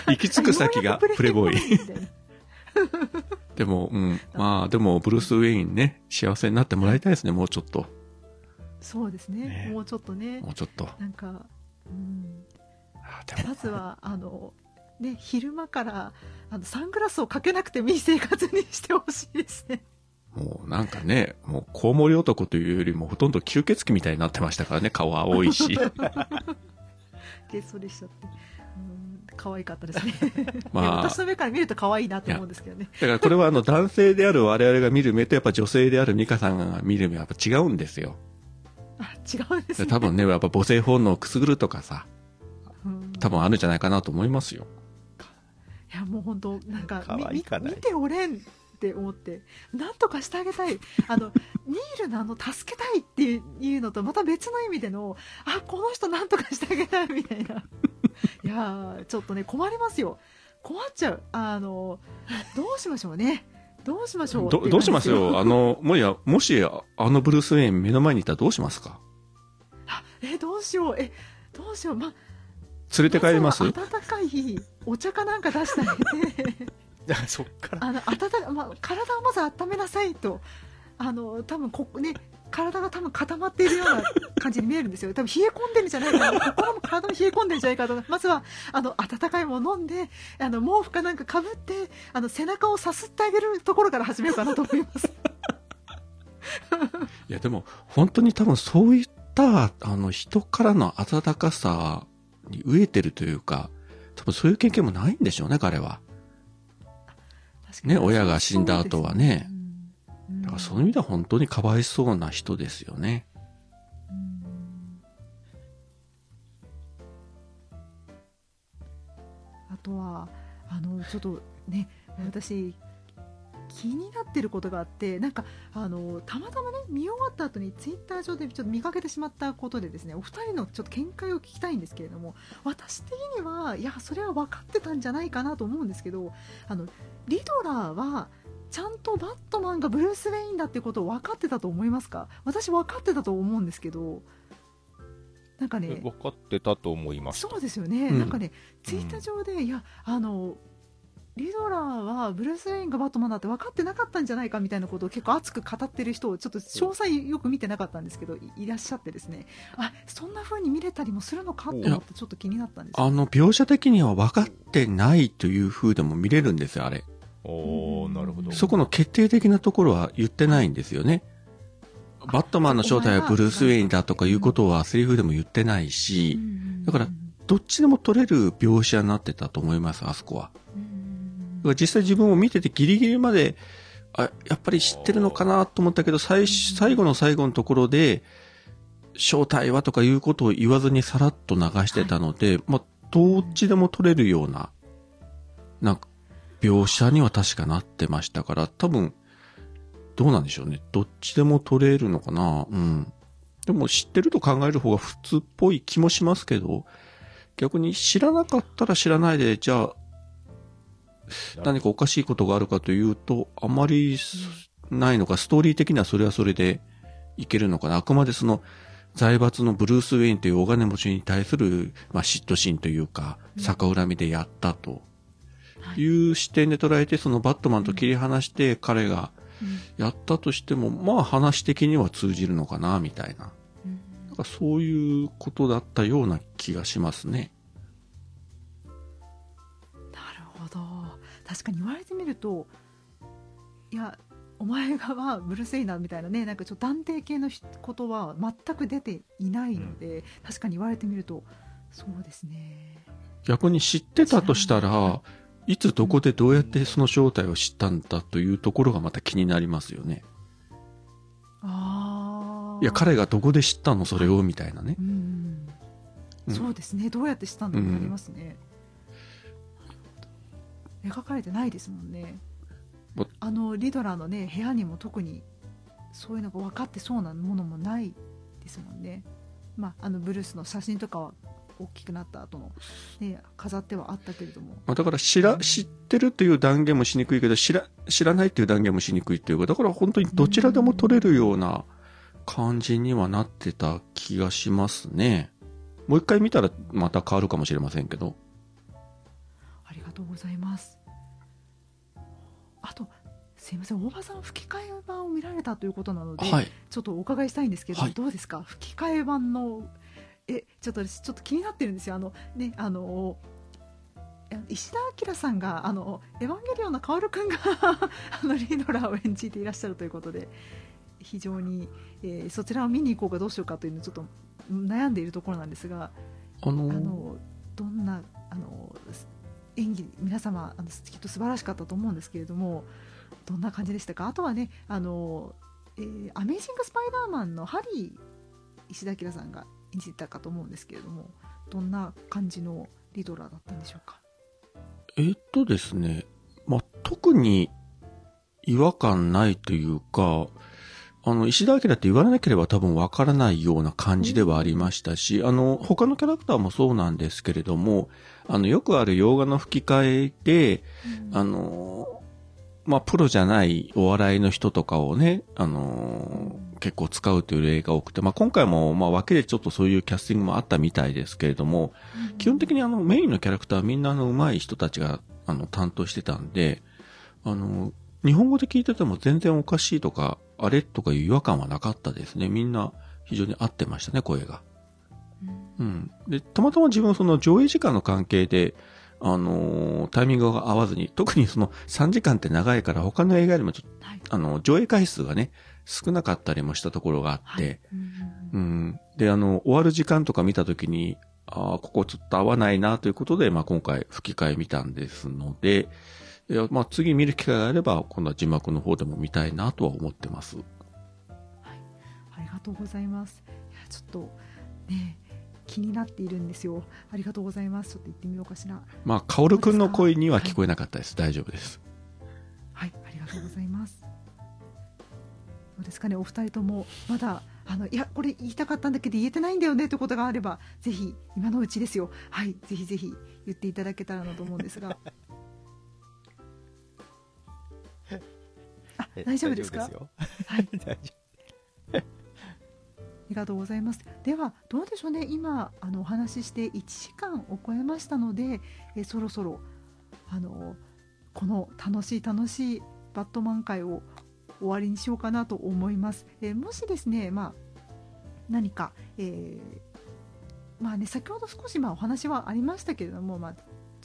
S3: 行き着く先がプレイボーイ。でも、うん。まあ、でも、ブルース・ウェインね、幸せになってもらいたいですね、もうちょっと。
S1: そうですね
S3: ね
S1: もうちょっとね
S3: もうちょっと。
S1: なんか、うん、まずはあのね昼間からあのサングラスをかけなくてもいい生活にしてほしいですね。
S3: もうなんかね、もうコウモリ男というよりもほとんど吸血鬼みたいになってましたからね、顔青いし。<laughs>
S1: げっそりしちゃって。うん可愛かったですね、<laughs>
S3: まあ。
S1: 私の目から見ると可愛いなと思うんですけどね。
S3: だからこれはあの男性である我々が見る目とやっぱ女性である美香さんが見る目はやっぱ違うんですよ。
S1: あ違うんですね。
S3: 多分ね、やっぱ母性本能をくすぐるとかさ、
S1: うん。
S3: 多分あるんじゃないかなと思いますよ。
S1: いやもう本当なんか
S2: かない。
S1: み見ておれんって思ってなんとかしてあげたい。あの <laughs> ニールのあの助けたいっていうのとまた別の意味でのあこの人なんとかしてあげたいみたいな。<laughs> いやーちょっとね困りますよ。困っちゃう。あのどうしましょうね。どうしましょう
S3: どどうしますよ。
S1: 感
S3: あの、もや、もしあのブルース・ウェイン目の前にいたらどうしますか？
S1: じえどうしよう。えどうしよう。ま
S3: 連れて帰ります？
S1: 温かいお茶かなんか出して。<laughs> あげて
S2: そっから。
S1: あの温か、まあ、体をまず温めなさいと。あの多分こね体が多分固まっているような感じに見えるんですよ。多分冷え込んでるんじゃないかな。心も体も冷え込んでるんじゃないかと。まずはあの温かいもの飲んであの毛布かなんかかぶってあの背中をさすってあげるところから始めようかなと思います。
S3: いや、でも、本当に多分そういった、あの、人からの温かさに飢えてるというか、多分そういう経験もないんでしょうね、彼は。ね親が死んだ後はね。
S1: うん。
S3: だからそういう意味では本当にかわいそうな人ですよね。
S1: うん。あとはあのちょっとね私気になってることがあってなんかあのたまたまね見終わった後にツイッター上でちょっと見かけてしまったことでですねお二人のちょっと見解を聞きたいんですけれども私的にはいやそれは分かってたんじゃないかなと思うんですけどあのリドラーはちゃんとバットマンがブルース・ウェインだってことを分かってたと思いますか？私分かってたと思うんですけどなんかね
S2: 分かってたと思います
S1: そうですよね、
S3: うん。
S1: なんかねツイッター上で、いやあのリドラーはブルース・ウェインがバットマンだって分かってなかったんじゃないかみたいなことを結構熱く語ってる人をちょっと詳細よく見てなかったんですけどいいらっしゃってですねあそんな風に見れたりもするのかと思ってちょっと気になったんですよ
S3: あの、描写的には分かってないという風でも見れるんですよ、あれ。
S2: おー、なるほど。
S3: そこの決定的なところは言ってないんですよね。バットマンの正体はブルース・ウェインだとかいうことはセリフでも言ってないし、だからどっちでも取れる描写になってたと思います、あそこは。だから実際自分も見ててギリギリまで、あ、やっぱり知ってるのかなと思ったけど、最、最後の最後のところで、正体はとかいうことを言わずにさらっと流してたので、まあ、どっちでも取れるような、なんか、描写には確かなってましたから、多分、どうなんでしょうね。どっちでも取れるのかなうん。でも知ってると考える方が普通っぽい気もしますけど、逆に知らなかったら知らないで、じゃあ、何かおかしいことがあるかというと、あまりないのか、ストーリー的にはそれはそれでいけるのかな。あくまでその、財閥のブルース・ウェインという大金持ちに対する、まあ、嫉妬心というか、逆恨みでやったと。い。う視点で捉えて、そのバットマンと切り離して彼がやったとしても、まあ話的には通じるのかな、みたいな。なんかそういうことだったような気がしますね。
S1: 確かに言われてみるといやお前がはブルース・エイナーみたいなねなんかちょっと断定系のことは全く出ていないので、確かに言われてみるとそうですね
S3: 逆に知ってたとしたら、いつどこでどうやってその正体を知ったんだというところがまた気になりますよね。
S1: ああ
S3: いや、彼がどこで知ったのそれをみたいなね
S1: う。ん
S3: うん
S1: そうですねどうやってしたんだろうなりますね、描かれてないですもんね
S3: ぼ
S1: あのリドラーのね部屋にも特にそういうのが分かってそうなものもないですもんねまああのブルースの写真とかは大きくなった後のね飾ってはあったけれども
S3: まあ、だから知ら、知ってるという断言もしにくいけど、知ら、知らないという断言もしにくいというか、だから本当にどちらでも取れるような感じにはなってた気がしますね。もう一回見たらまた変わるかもしれませんけど。
S1: ありがとうございます。あとすいません大場さん吹き替え版を見られたということなので、
S3: はい。
S1: ちょっとお伺いしたいんですけど、
S3: はい。
S1: どうですか？吹き替え版のえちょっと私ちょっと気になってるんですよ。あのねあのえ石田明さんがあのエヴァンゲリオンの薫君が <laughs> あのリドラーを演じていらっしゃるということで非常に、えーそちらを見に行こうかどうしようかというのをちょっと悩んでいるところなんですが
S3: あの
S1: あのどんなあの演技皆様あのきっと素晴らしかったと思うんですけれどもどんな感じでしたか？あとはねあの、えーアメイジング・スパイダーマンのハリー石田明さんが演じてたかと思うんですけれどもどんな感じのリドラーだったんでしょうか？
S3: えっとですね、まあ、特に違和感ないというか、あの、石田明って言われなければ多分わからないような感じではありましたし、あの、他のキャラクターもそうなんですけれども、あの、よくある洋画の吹き替えで、あの、まあ、プロじゃないお笑いの人とかをね、あの、結構使うという例が多くて、まあ、今回も、まあ、分けでちょっとそういうキャスティングもあったみたいですけれども、基本的にあのメインのキャラクターはみんなあの上手い人たちがあの担当してたんで、あの、日本語で聞いてても全然おかしいとか、あれとかいう違和感はなかったですね。みんな非常に合ってましたね、声が。うん。で、たまたま自分その上映時間の関係で、あのータイミングが合わずに、特にその3時間って長いから他の映画よりもちょっと、
S1: はい
S3: あの、上映回数がね、少なかったりもしたところがあって、
S1: はいうん
S3: うん。で、あの、終わる時間とか見たときに、ああ、ここちょっと合わないなということで、まあ今回吹き替え見たんですので、いやまあ次見る機会があれば、今度は字幕の方でも見たいなとは思ってます。
S1: ありがとうございますいやちょっとね気になっているんですよありがとうございますちょっと行ってみようかしら
S3: まあ、カオルくんの声には聞こえなかったです。大丈夫です。
S1: はい、ありがとうございます。どうですかね、お二人ともまだあのいやこれ言いたかったんだけど言えてないんだよねということがあればぜひ今のうちですよ。はい、ぜひぜひ言っていただけたらなと思うんですが。大丈夫ですか？
S2: 大丈夫
S1: はい、
S2: ですよ大丈
S1: ありがとうございます。ではどうでしょうね。今あのお話しして1時間を超えましたので、えそろそろあのこの楽しい楽しいバットマン会を終わりにしようかなと思います。えーもしですね、まあ、何か、えーまあね、先ほど少しまあお話はありましたけれども、まあ、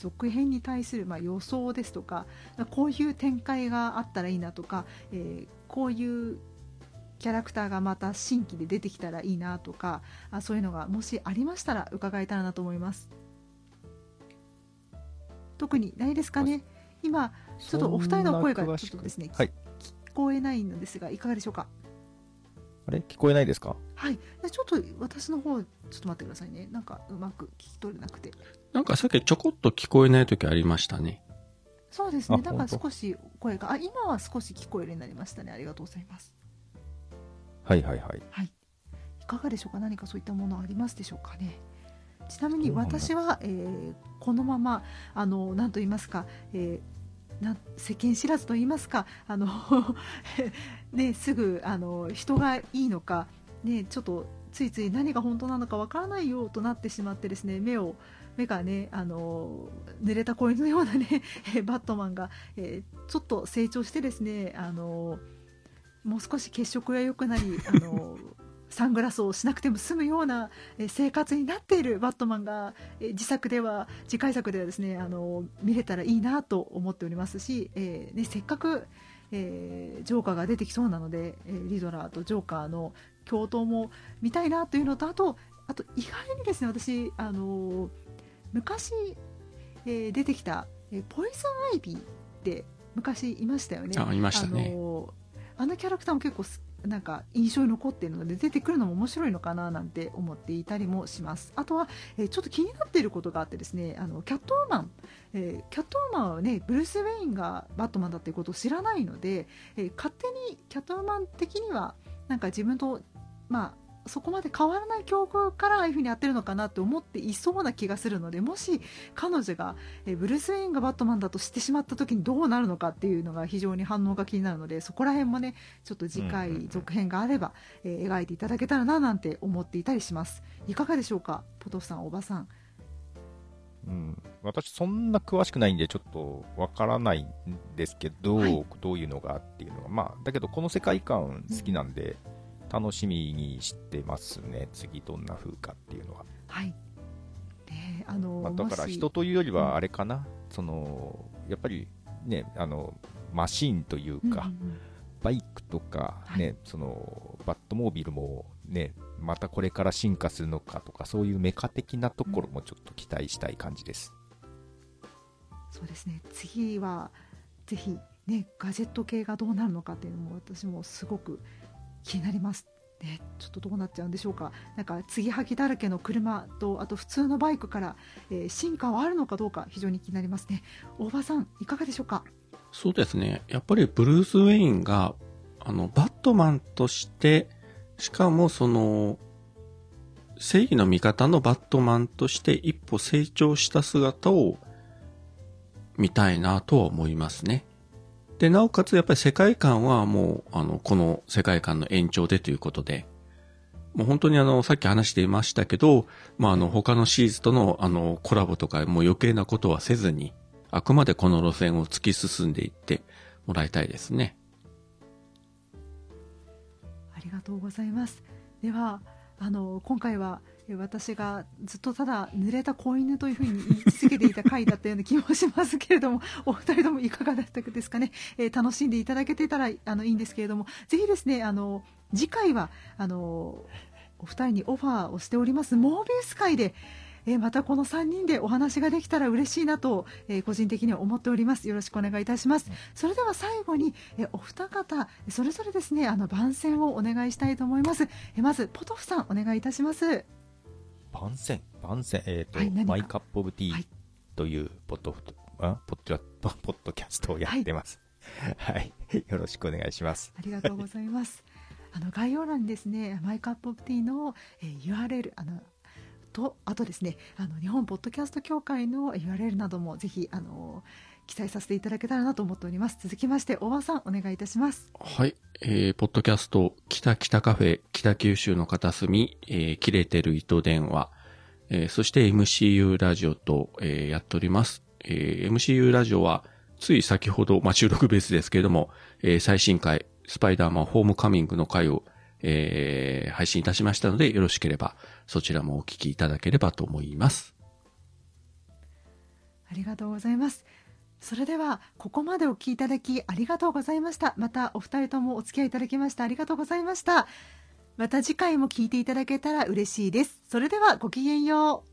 S1: 続編に対するまあ予想ですとかこういう展開があったらいいなとか、えーこういうキャラクターがまた新規で出てきたらいいなとかあそういうのがもしありましたら伺えたらなと思います。特にないですかね。今ちょっとお二人の声がちょっとですね、
S2: はい。
S1: 聞こえないのですがいかがでしょうか？
S2: あれ？聞こえないですか？
S1: はい。でちょっと私の方ちょっと待ってくださいね。なんかうまく聞き取れなくて。
S3: なんかさっきちょこっと聞こえない時ありましたね。
S1: そうですね。
S2: あ
S1: なんか少し声があ今は少し聞こえるようになりましたね。ありがとうございます。
S2: はいはいはい。
S1: はい、いかがでしょうか？何かそういったものありますでしょうかね？ちなみに私は、えーこのままあの何と言いますか、えーな世間知らずと言いますかあの、ね、すぐあの人がいいのか、ね、ちょっとついつい何が本当なのかわからないよとなってしまってですね目を目がねあの濡れた子犬のようなねえー <laughs> バットマンが、えーちょっと成長してですねあのもう少し血色が良くなりあの <laughs> サングラスをしなくても済むようなえー生活になっているバットマンがえー自作では次回作ではですねあの見れたらいいなと思っておりますし、えーね、せっかく、えージョーカーが出てきそうなので、えーリドラーとジョーカーの共闘も見たいなというのとあとあと意外にですね私あの昔、えー出てきた、えーポイズンアイビーって昔いましたよね。
S3: あ、いましたね。
S1: あのあのキャラクターも結構すなんか印象に残っているので出てくるのも面白いのかななんて思っていたりもします。あとは、えーちょっと気になっていることがあってですねあのキャットウーマン、えーキャットウーマンはねブルース・ウェインがバットマンだっていうことを知らないので、えー勝手にキャットウーマン的にはなんか自分とまあそこまで変わらない境遇からああいうふうにやってるのかなって思っていそうな気がするのでもし彼女が、えーブルース・ウェインがバットマンだと知ってしまった時にどうなるのかっていうのが非常に反応が気になるのでそこら辺もねちょっと次
S2: うんうんうん。
S1: 回続編があれば、えー描いていただけたらななんて思っていたりします。いかがでしょうかポトフさんおばさん。
S2: うん、私、そんな詳しくないんで、ちょっとわからないんですけど、
S1: はい。
S2: どういうのがっていうのが、まあ、だけど、この世界観好きなんで、楽しみにしてますね、次、どんな風かっていうのは。
S1: はい。ねあの
S2: まあ、だから、人というよりは、あれかな、そのやっぱりね、あのマシーンというか、
S1: うんうんうん。
S2: バイクとか、ねそのバットモービルも、ね、またこれから進化するのかとか、そういうメカ的なところもちょっと期待したい感じです。
S1: そうですね。次はぜひねガジェット系がどうなるのかっていうのも私もすごく気になります。ね、ちょっとどうなっちゃうんでしょうかなんか継ぎはぎだらけの車とあと普通のバイクから、えー進化はあるのかどうか非常に気になりますね大場さんいかがでしょうか
S3: そうですね。やっぱりブルース・ウェインが、あの、バットマンとして、しかもその、正義の味方のバットマンとして一歩成長した姿を見たいなとは思いますね。で、なおかつやっぱり世界観はもう、あの、この世界観の延長でということで、もう本当にあの、さっき話していましたけど、まあ、あの、他のシリーズとのあの、コラボとかもう余計なことはせずに、あくまでこの路線を突き進んでいってもらいたいですね。
S1: ありがとうございますではあの今回は私がずっとただ濡れた子犬というふうに言い続けていた回だったような気もしますけれども <laughs> お二人ともいかがだったですかね、えー楽しんでいただけていたらあのいいんですけれども。ぜひですねあの次回はあのお二人にオファーをしております。モービウス会でえーまたこの3人でお話ができたら嬉しいなと、えー個人的には思っております。よろしくお願いいたします。それでは最後に、えーお二方それぞれですねあの番宣をお願いしたいと思います、えーまずポトフさんお願いいたします。
S2: 番宣番宣、えっ、と、
S1: はい
S2: マイカップオブティー
S1: はい
S2: というポッド、あポッドポッドキャストをやってます。はい、<laughs> よろしくお願いします。
S1: ありがとうございます。<laughs> あの概要欄にですね、マイカップオブティーの、えー URL あのとあとですね、あの日本ポッドキャスト協会の URL などもぜひあの記載させていただけたらなと思っております。続きまして大場さんお願いいたします。
S3: はい。えー、ポッドキャスト、北北カフェ、北九州の片隅、えー、切れてる糸電話、えー、そして MCU ラジオと、えーやっております。えー MCU ラジオはつい先ほど、まあ、収録ベースですけれども、えー最新回、スパイダーマンホームカミングの回を、えー配信いたしましたので、よろしければ、そちらもお聞きいただければと思います。
S1: ありがとうございます。それでは、ここまでお聞きいただきありがとうございました。またお二人ともお付き合いいただきましてありがとうございました。また次回も聞いていただけたら嬉しいです。それではごきげんよう。